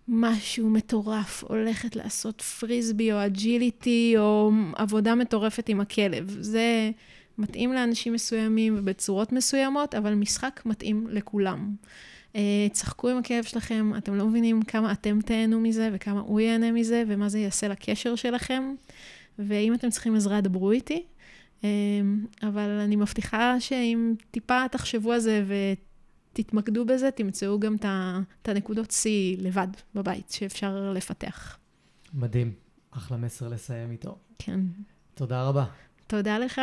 משהו מטורף, הולכת לעשות פריסבי או agility או עבודה מטורפת עם הכלב. זה מתאים לאנשים מסוימים ובצורות מסוימות, אבל משחק מתאים לכולם. אה, תשחקו עם הכלב שלכם, אתם לא מבינים כמה אתם תהנו מזה וכמה הוא ייהנה מזה ומה זה יעשה לקשר שלכם. ואם אתם צריכים עזרה, דברו איתי. אה, אבל אני מבטיחה שאם טיפה תחשבו על זה ו... תתמקדו בזה, תמצאו גם את הנקודות שיא לבד בבית שאפשר לפתח. מדהים. אחלה מסר לסיים איתו. כן. תודה רבה. תודה לך.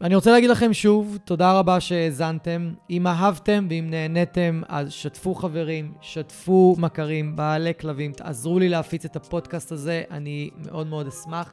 אני רוצה להגיד לכם שוב, תודה רבה שהאזנתם. אם אהבתם ואם נהניתם, אז שתפו חברים, שתפו מכרים, בעלי כלבים, תעזרו לי להפיץ את הפודקאסט הזה, אני מאוד מאוד אשמח.